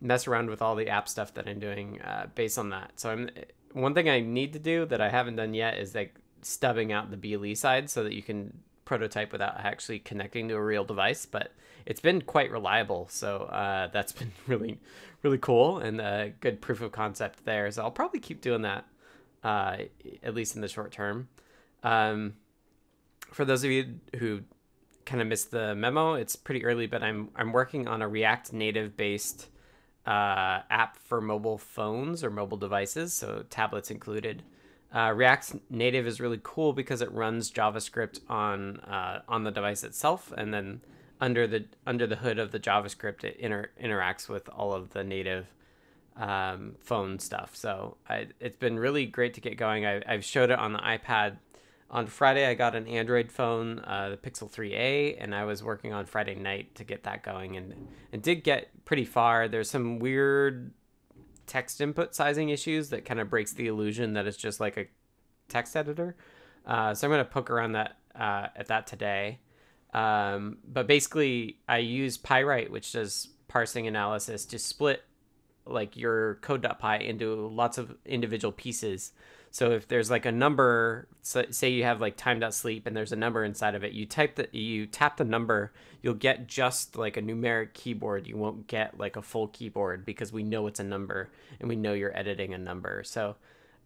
mess around with all the app stuff that I'm doing uh, based on that. So I'm one thing I need to do that I haven't done yet is like stubbing out the BLE side so that you can prototype without actually connecting to a real device. But it's been quite reliable, so uh, that's <laughs> been really, really cool and a good proof of concept there. So I'll probably keep doing that, uh, at least in the short term. Um, for those of you who kind of missed the memo, it's pretty early, but I'm I'm working on a React Native based uh, app for mobile phones or mobile devices, so tablets included. Uh, React Native is really cool because it runs JavaScript on uh, on the device itself, and then under the under the hood of the JavaScript, it inter- interacts with all of the native um, phone stuff. So I, it's been really great to get going. I, I've showed it on the iPad. On Friday, I got an Android phone, uh, the Pixel 3a, and I was working on Friday night to get that going, and and did get pretty far. There's some weird text input sizing issues that kind of breaks the illusion that it's just like a text editor. Uh, so I'm going to poke around that uh, at that today. Um, but basically, I use Pyright, which does parsing analysis, to split like your code.py into lots of individual pieces. So if there's like a number, so say you have like time.sleep and there's a number inside of it, you type the you tap the number, you'll get just like a numeric keyboard. You won't get like a full keyboard because we know it's a number and we know you're editing a number. So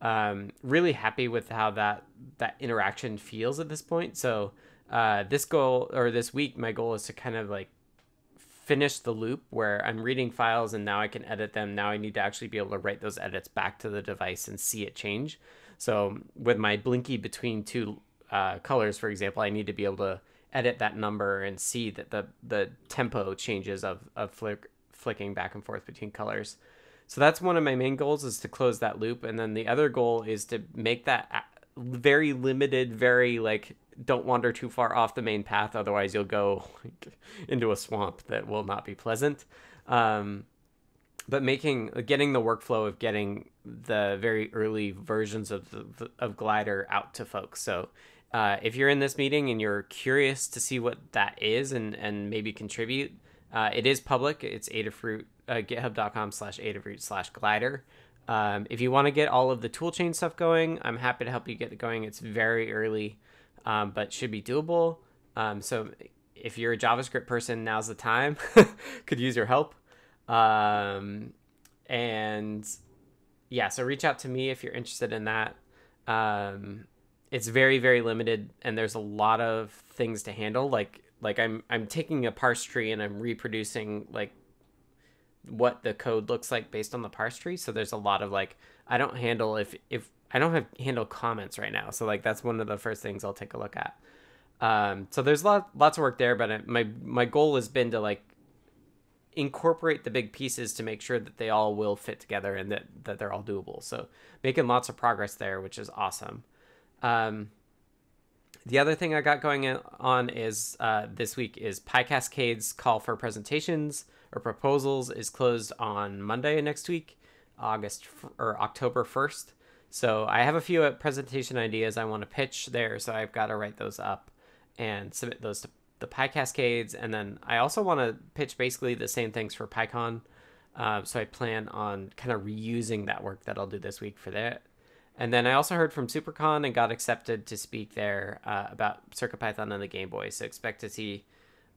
um, really happy with how that that interaction feels at this point. So uh, this goal or this week, my goal is to kind of like finish the loop where I'm reading files and now I can edit them. Now I need to actually be able to write those edits back to the device and see it change. So with my blinky between two uh, colors, for example, I need to be able to edit that number and see that the the tempo changes of of flick, flicking back and forth between colors. So that's one of my main goals is to close that loop, and then the other goal is to make that very limited, very like don't wander too far off the main path otherwise you'll go <laughs> into a swamp that will not be pleasant. Um, but making getting the workflow of getting the very early versions of the, of glider out to folks. So uh, if you're in this meeting and you're curious to see what that is and and maybe contribute uh, it is public. It's adafruit uh, github.com slash adafruit slash glider. Um, if you want to get all of the toolchain stuff going i'm happy to help you get it going. It's very early um, but should be doable. Um, so if you're a JavaScript person, now's the time. <laughs> Could use your help. Um, and yeah, so reach out to me if you're interested in that. Um, it's very very limited, and there's a lot of things to handle. Like like I'm I'm taking a parse tree and I'm reproducing like what the code looks like based on the parse tree. So there's a lot of like I don't handle if if I don't have handle comments right now, so like that's one of the first things I'll take a look at. Um, so there's lot lots of work there, but my my goal has been to like incorporate the big pieces to make sure that they all will fit together and that that they're all doable. So making lots of progress there, which is awesome. Um, the other thing I got going on is uh, this week is PyCascade's call for presentations or proposals is closed on Monday next week, August or October first. So I have a few uh, presentation ideas I want to pitch there, so I've got to write those up and submit those to the PyCascades. And then I also want to pitch basically the same things for PyCon. Uh, so I plan on kind of reusing that work that I'll do this week for that. And then I also heard from SuperCon and got accepted to speak there uh, about CircuitPython and the Game Boy. So expect to see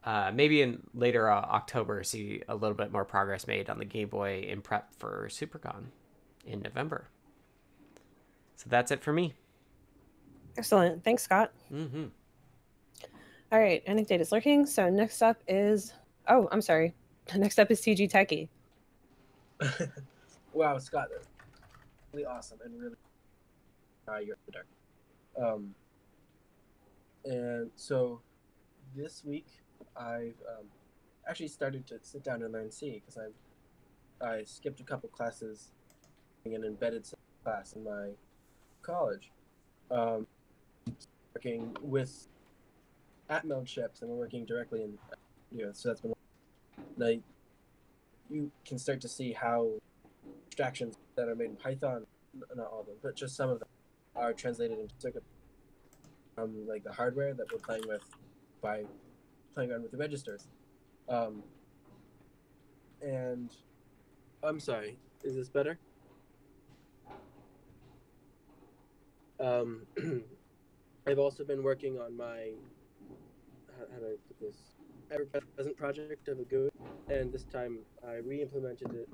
uh, maybe in later uh, October see a little bit more progress made on the Game Boy in prep for SuperCon in November. So that's it for me. Excellent. Thanks, Scott. Mm-hmm. All right, Anecdata is lurking. So next up is oh, I'm sorry. <laughs> Next up is TG Techie. <laughs> wow, Scott, that's really awesome and really uh, you're there. Um, and so this week I've um, actually started to sit down and learn C because I I skipped a couple classes in an embedded class in my college, um, working with Atmel chips and we're working directly in you know, so that's been like you can start to see how abstractions that are made in Python, not all of them, but just some of them are translated into circuit um, like the hardware that we're playing with by playing around with the registers. Um, and I'm sorry, is this better? Um, <clears throat> I've also been working on my how, how do I put this? Ever present project of a GUI, and this time I re-implemented it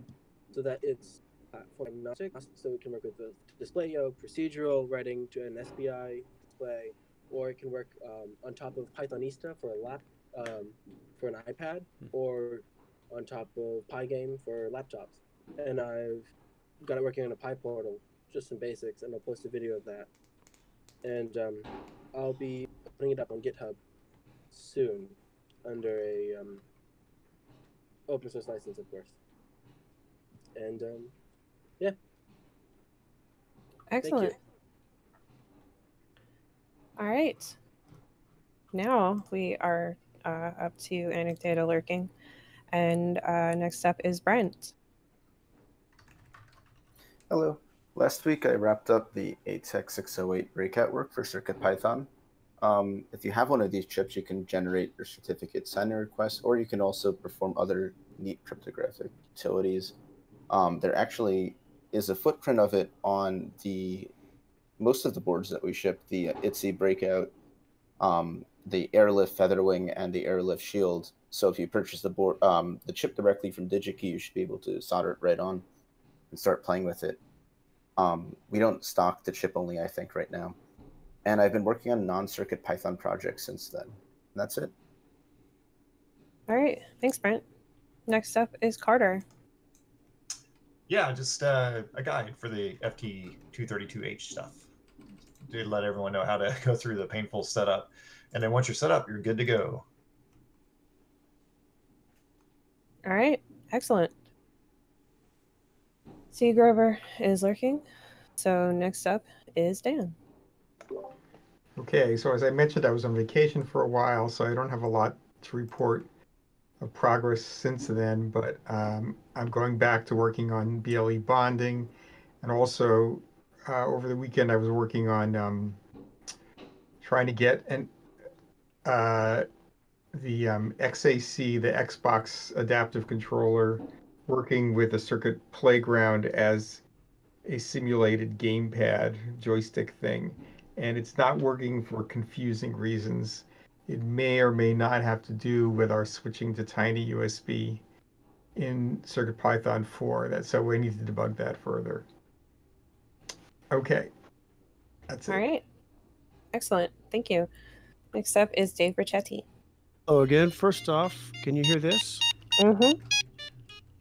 so that it's platform agnostic, so it can work with the display.io, procedural writing to an SPI display, or it can work um, on top of Pythonista for a lap, um, for an iPad, or on top of Pygame for laptops. And I've got it working on a PyPortal, just some basics, and I'll post a video of that. And um, I'll be putting it up on GitHub soon under a um, open source license, of course. And um, yeah. Excellent. All right. Now we are uh, up to Anecdata Lurking. And uh, next up is Brent. Hello. Last week I wrapped up the ATECC608 breakout work for CircuitPython. Um, if you have one of these chips, you can generate your certificate signing request, or you can also perform other neat cryptographic utilities. Um, there actually is a footprint of it on the most of the boards that we ship, the ITZY breakout, um, the Airlift Featherwing, and the Airlift Shield. So if you purchase the board, um, the chip directly from DigiKey, you should be able to solder it right on and start playing with it. Um, we don't stock the chip only, I think, right now. And I've been working on non-circuit Python projects since then. And that's it. All right. Thanks, Brent. Next up is Carter. Yeah, just uh, a guide for the FT232H stuff. To let everyone know how to <laughs> go through the painful setup. And then once you're set up, you're good to go. All right. Excellent. C. Grover is lurking. So next up is Dan. Okay, so as I mentioned, I was on vacation for a while, so I don't have a lot to report of progress since then, but um, I'm going back to working on BLE bonding. And also, uh, over the weekend, I was working on um, trying to get an, uh, the um, XAC, the Xbox adaptive controller, working with a circuit playground as a simulated gamepad joystick thing and it's not working for confusing reasons. It may or may not have to do with our switching to tiny USB in CircuitPython 4. That so we need to debug that further. Okay, that's All it. right. Excellent. Thank you. Next up is Dave Briccetti. Oh, again, first off, can you hear this? Mm-hmm.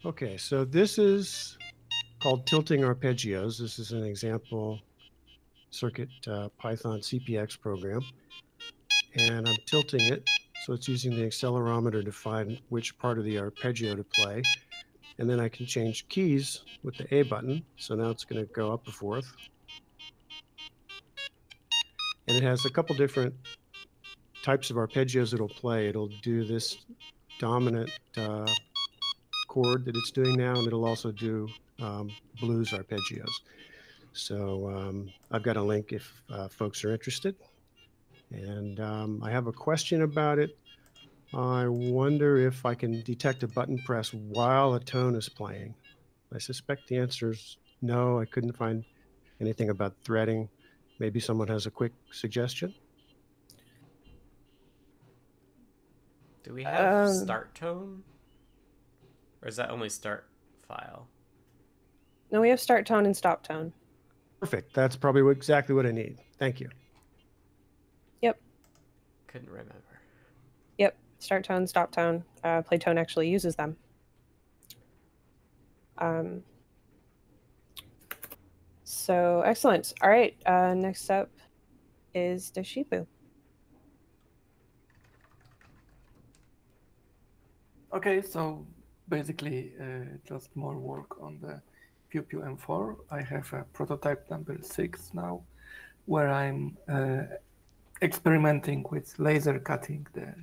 Okay, so this is called tilting arpeggios. This is an example circuit uh, Python CPX program. And I'm tilting it. So it's using the accelerometer to find which part of the arpeggio to play. And then I can change keys with the A button. So now it's going to go up a fourth. And it has a couple different types of arpeggios it'll play. It'll do this dominant uh, chord that it's doing now, and it'll also do um, blues arpeggios. So um, I've got a link if uh, folks are interested. And um, I have a question about it. I wonder if I can detect a button press while a tone is playing. I suspect the answer is no. I couldn't find anything about threading. Maybe someone has a quick suggestion. Do we have Um, start tone? Or is that only start file? No, we have start tone and stop tone. Perfect. That's probably exactly what I need. Thank you. Yep. Couldn't remember. Yep, start tone, stop tone. Uh, Playtone actually uses them. Um, so excellent. All right, uh, next up is Deshipu. Okay, so basically uh, just more work on the Pew Pew M4. I have a prototype number six now, where I'm uh, experimenting with laser cutting the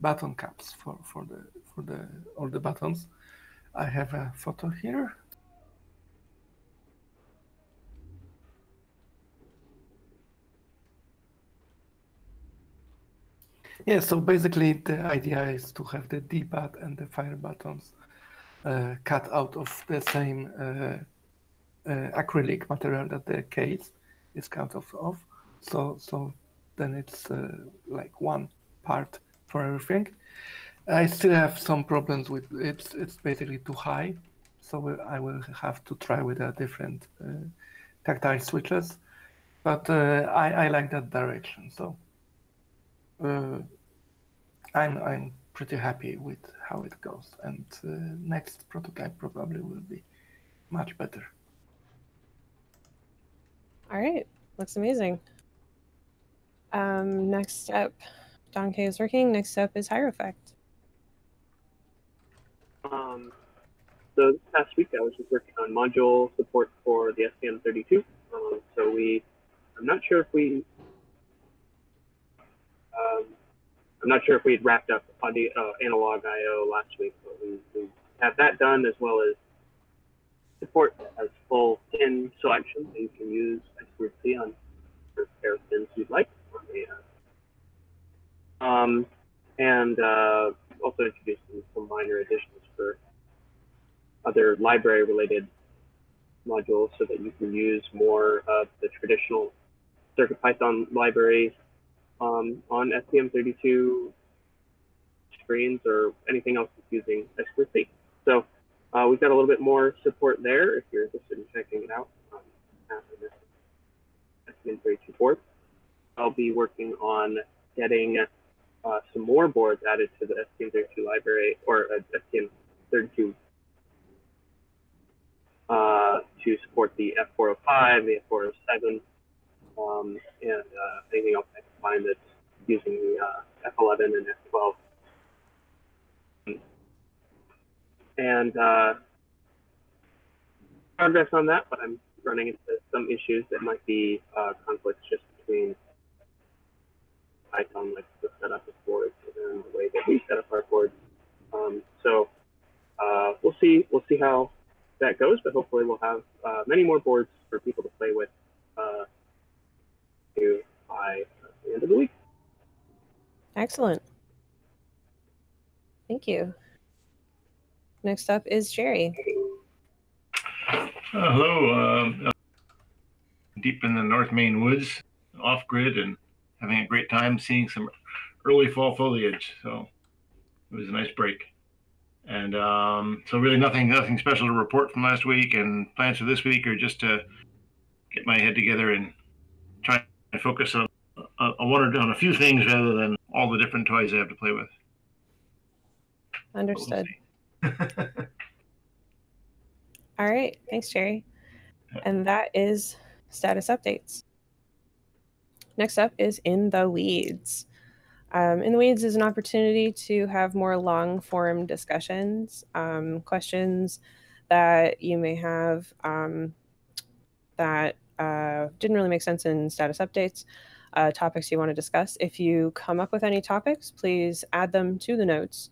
button caps for, for the for the all the buttons. I have a photo here. Yeah, so basically the idea is to have the D-pad and the fire buttons uh, cut out of the same uh, uh, acrylic material that the case is cut off of. So so then it's uh, like one part for everything. I still have some problems with it's it's basically too high, so I will have to try with a different uh, tactile switches. But uh, I I like that direction, so uh, I'm I'm pretty happy with how it goes. And uh, next prototype probably will be much better. All right, looks amazing. Um, next up, Don K is working. Next up is Hierophect. Um, so this past week I was just working on module support for the STM32. Um, so we, I'm not sure if we, um, I'm not sure if we had wrapped up audio, uh, analog I/O last week, but we, we have that done as well as support has full pin selection that you can use XQC on whatever pair pins you'd like. on the, Um, and uh, also introducing some minor additions for other library related modules so that you can use more of the traditional CircuitPython libraries um, on STM32 screens or anything else that's using XQC. So uh, we've got a little bit more support there if you're interested in checking it out um, after this STM32 board. I'll be working on getting uh, some more boards added to the STM32 library or uh, STM32 uh, to support the F405, the F407, um, and uh, anything else I can find that's using the uh, F11 and F12. And uh, progress on that, but I'm running into some issues that might be uh, conflicts just between Python, like the setup of boards and the way that we set up our boards. Um, so uh, we'll see. We'll see how that goes, but hopefully we'll have uh, many more boards for people to play with uh, to by the end of the week. Excellent. Thank you. Next up is Jerry. Uh, hello. Um, uh, deep in the North Maine woods, off grid, and having a great time seeing some early fall foliage. So it was a nice break. And um, so really nothing nothing special to report from last week. And plans for this week are just to get my head together and try and focus on, on one or on a few things rather than all the different toys I have to play with. Understood. <laughs> All right. Thanks, Jerry. And that is status updates. Next up is In the Weeds. Um, in the Weeds is an opportunity to have more long form discussions, um, questions that you may have um, that uh, didn't really make sense in status updates, uh, topics you want to discuss. If you come up with any topics, please add them to the notes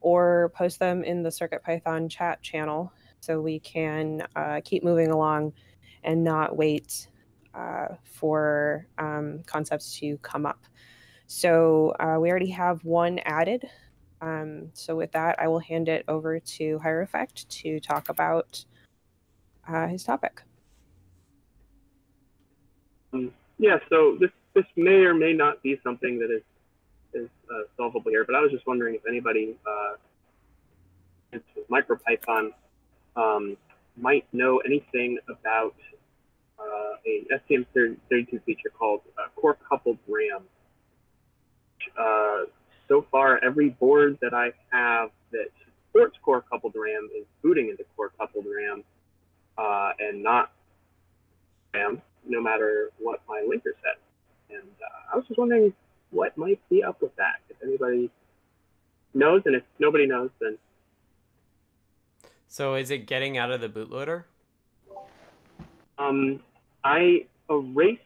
or post them in the CircuitPython chat channel so we can uh, keep moving along and not wait uh, for um, concepts to come up. So uh, we already have one added. Um, so with that, I will hand it over to Hierophect to talk about uh, his topic. Um, yeah, so this this may or may not be something that is is uh, solvable here, but I was just wondering if anybody uh, MicroPython um, might know anything about uh, an STM32 feature called uh, core coupled RAM, uh, so far every board that I have that supports core coupled RAM is booting into core coupled RAM uh, and not RAM, no matter what my linker said. And uh, I was just wondering what might be up with that. If anybody knows, and if nobody knows, then So is it getting out of the bootloader? um, I erased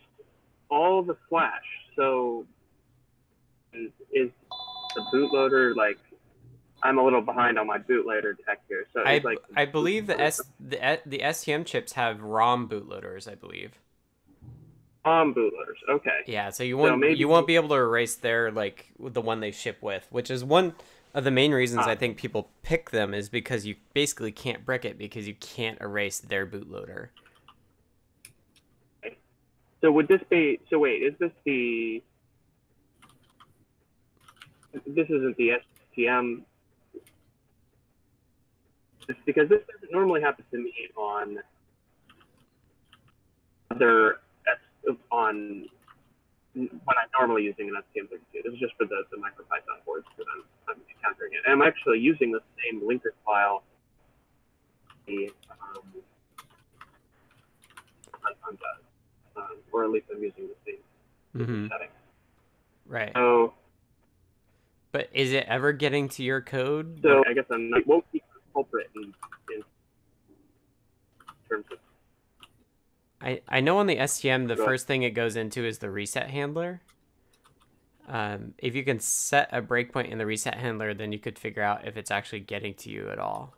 all the flash. So is, is the bootloader like? I'm a little behind on my bootloader tech here. So I, like I believe the S the the STM chips have ROM bootloaders. I believe. Bootloaders. Okay. Yeah, so you won't maybe- you won't be able to erase their like the one they ship with, which is one of the main reasons Ah. I think people pick them is because you basically can't brick it because you can't erase their bootloader. So would this be? So wait, is this the? This isn't the STM. It's because this doesn't normally happen to me on other on when I'm normally using an STM32. This is just for the, the MicroPython boards that I'm, I'm encountering it. And I'm actually using the same linker file. The um, Python does um, or at least I'm using the same Mhm. setting. Right. So, But is it ever getting to your code? so I guess I'm not, won't be the culprit in, in terms of I, I know on the STM, the first thing it goes into is the reset handler. Um, if you can set a breakpoint in the reset handler, then you could figure out if it's actually getting to you at all.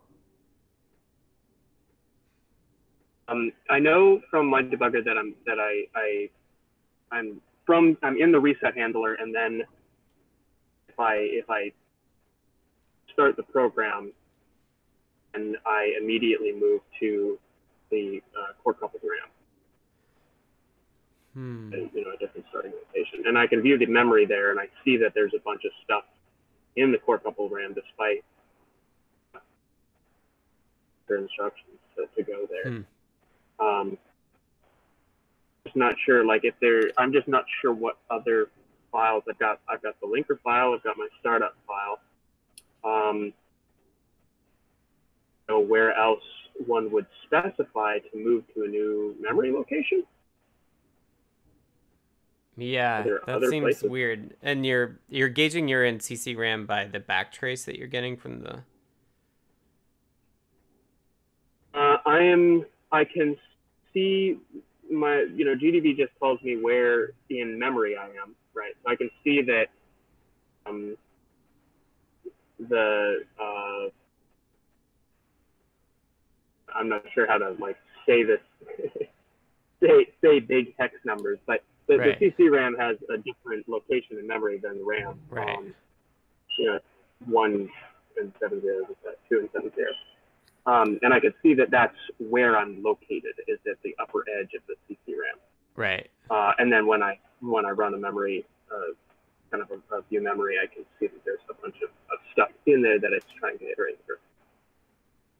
Um, I know from my debugger that I'm that I I I'm from I'm in the reset handler, and then if I if I start the program, and I immediately move to the uh, core coupled RAM, Hmm. and, you know, a different starting location, and I can view the memory there, and I see that there's a bunch of stuff in the core couple RAM, despite their instructions to, to go there. Hmm. Um, just not sure. Like if there, I'm just not sure what other files I've got. I've got the linker file. I've got my startup file. Um, where else one would specify to move to a new memory location? Yeah, that other seems places? weird. And you're you're gauging your in CC RAM by the backtrace that you're getting from the. Uh, I am. I can see my. You know, GDB just tells me where in memory I am. Right. So I can see that. Um, the. Uh, I'm not sure how to like say this. <laughs> say say big hex numbers, but the, Right. the CC RAM has a different location in memory than the RAM. Right. Um, you know, one and seven zeros, two and seven zeros. Um, and I could see that that's where I'm located is at the upper edge of the CC RAM. Right. Uh, and then when I when I run a memory, uh, kind of a, a view memory, I can see that there's a bunch of, of stuff in there that it's trying to iterate through.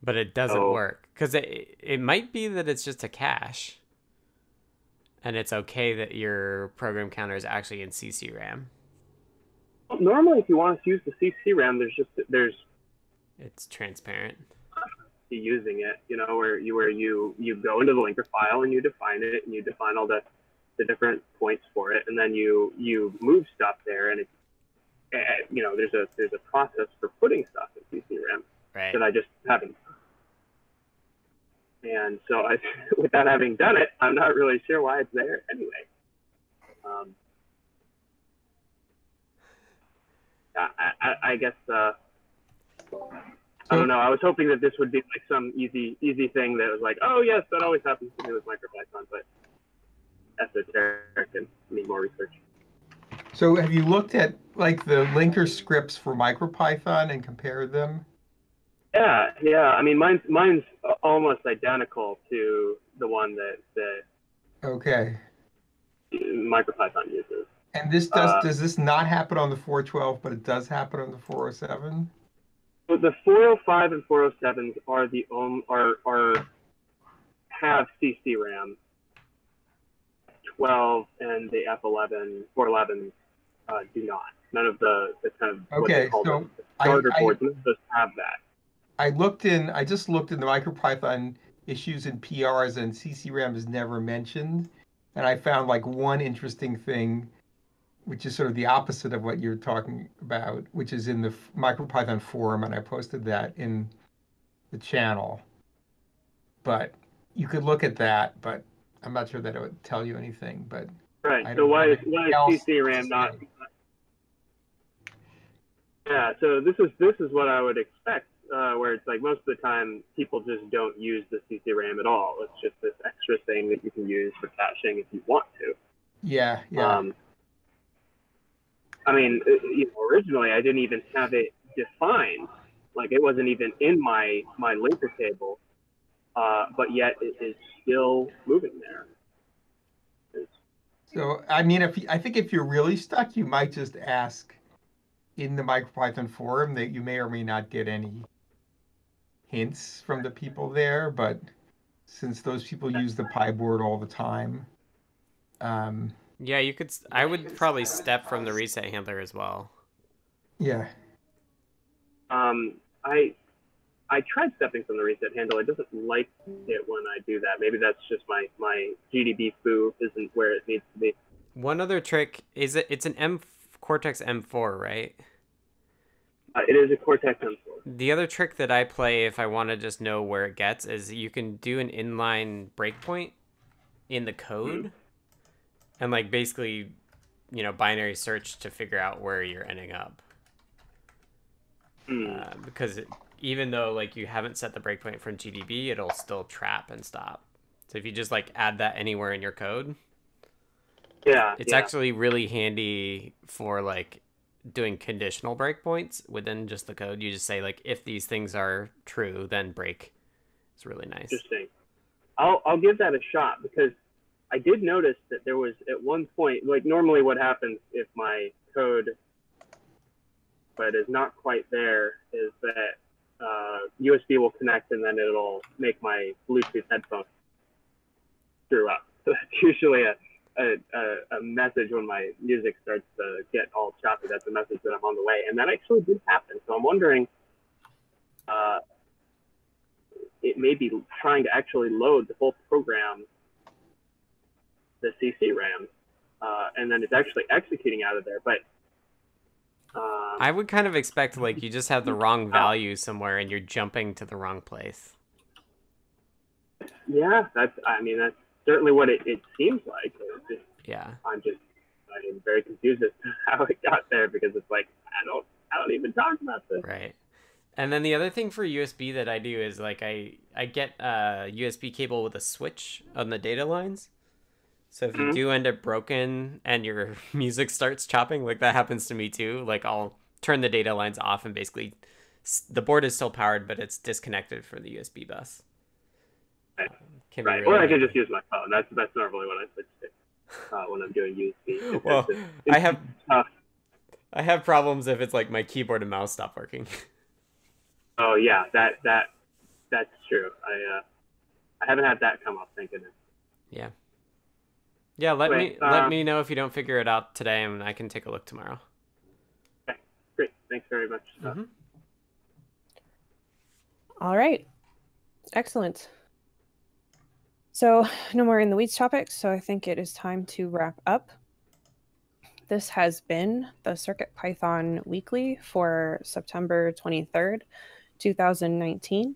But it doesn't work because it it might be that it's just a cache, and it's okay that your program counter is actually in CC RAM. Normally, if you want to use the CC RAM, there's just there's It's transparent. using it, you know, where you where you you go into the linker file and you define it and you define all the the different points for it, and then you you move stuff there, and it, eh, you know, there's a there's a process for putting stuff in CC RAM Right. that I just haven't. And so, I, <laughs> without having done it, I'm not really sure why it's there anyway. Um, I, I, I guess uh, I don't know. I was hoping that this would be like some easy easy thing that was like, oh yes, that always happens to me with MicroPython, but esoteric and need more research. So have you looked at like the linker scripts for MicroPython and compared them? Yeah, yeah. I mean, mine's mine's almost identical to the one that that Okay. MicroPython uses. And this does Uh, does this not happen on the 412, but it does happen on the 407? So the 405 and 407s are the um, are are have CC RAM. 12 and the F11 411 uh, do not. None of the, the kind of what Okay, they call so the I- starter I- boards of those have that. I looked in. I just looked in the MicroPython issues and PRs, and CCRAM is never mentioned. And I found like one interesting thing, which is sort of the opposite of what you're talking about, which is in the MicroPython forum, and I posted that in the channel. But you could look at that, but I'm not sure that it would tell you anything. But Right. So why is why is CCRAM not? Yeah. So this is this is what I would expect, uh, where it's like most of the time people just don't use the CCRAM at all. It's just this extra thing that you can use for caching if you want to. yeah, yeah. Um, I mean, uh, you know, originally I didn't even have it defined. Like it wasn't even in my my linker table, uh, but yet it is still moving there. So I mean, if I think if you're really stuck, you might just ask in the MicroPython forum that you may or may not get any hints from the people there. But since those people use the pie PyBoard all the time, um, Yeah, you could. I would probably step from the reset handler as well. yeah, Um, I I tried stepping from the reset handle. It doesn't like it when I do that. Maybe that's just my my GDB foo isn't where it needs to be. One other trick is it. It's an M Cortex M4, right? Uh, it is a Cortex M4. The other trick that I play if I want to just know where it gets is you can do an inline breakpoint in the code and like basically, you know, binary search to figure out where you're ending up. Uh, because it, even though like you haven't set the breakpoint from GDB, it'll still trap and stop. So if you just like add that anywhere in your code, Yeah, it's yeah. actually really handy for like doing conditional breakpoints within just the code. You just say like if these things are true, then break. It's really nice. Interesting. I'll I'll give that a shot because I did notice that there was at one point like normally what happens if my code but is not quite there is that uh, USB will connect and then it'll make my Bluetooth headphone screw up. <laughs> So that's usually a, a, a, a message when my music starts to get all choppy. That's a message that I'm on the way. And that actually did happen. So I'm wondering uh, it may be trying to actually load the whole program, the CC RAM, uh, and then it's actually executing out of there. But um, I would kind of expect like you just have the wrong value somewhere and you're jumping to the wrong place. yeah, that's I mean that's certainly what it, it seems like. Just, Yeah. I'm just I'm very confused as to <laughs> how it got there because it's like I don't I don't even talk about this. Right. And then the other thing for USB that I do is like I I get a USB cable with a switch on the data lines. So if you Mhm. do end up broken and your <laughs> music starts chopping, like that happens to me too. Like I'll turn the data lines off and basically the board is still powered, but it's disconnected from the USB bus. Right. Can be Right. really Or I can just use my phone. That's that's normally what I switch to uh, when I'm doing USB. <laughs> Well, it's- I have tough. I have problems if it's like my keyboard and mouse stop working. <laughs> Oh yeah, that that that's true. I uh, I haven't had that come up. Thank goodness. yeah. Yeah, let Wait, me let um, me know if you don't figure it out today and I can take a look tomorrow. Okay, great. Thanks very much. Uh, Mhm. All right. Excellent. So, <sighs> no more in the weeds topics. So, I think it is time to wrap up. This has been the Circuit Python Weekly for September 23rd, 2019.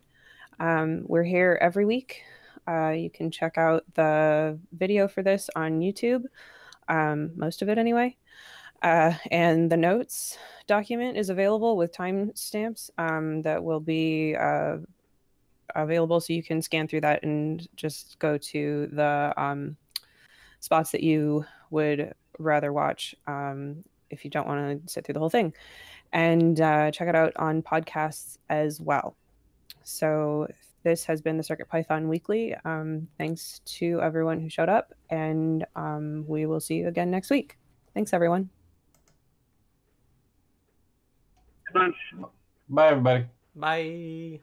Um, we're here every week. Uh, you can check out the video for this on YouTube, um, most of it anyway. Uh, and the notes document is available with timestamps um, that will be uh, available so you can scan through that and just go to the um, spots that you would rather watch um, if you don't want to sit through the whole thing. And uh, check it out on podcasts as well. So this has been the circuit python weekly. Um, thanks to everyone who showed up and um, we will see you again next week. Thanks everyone. Bye, everybody. Bye.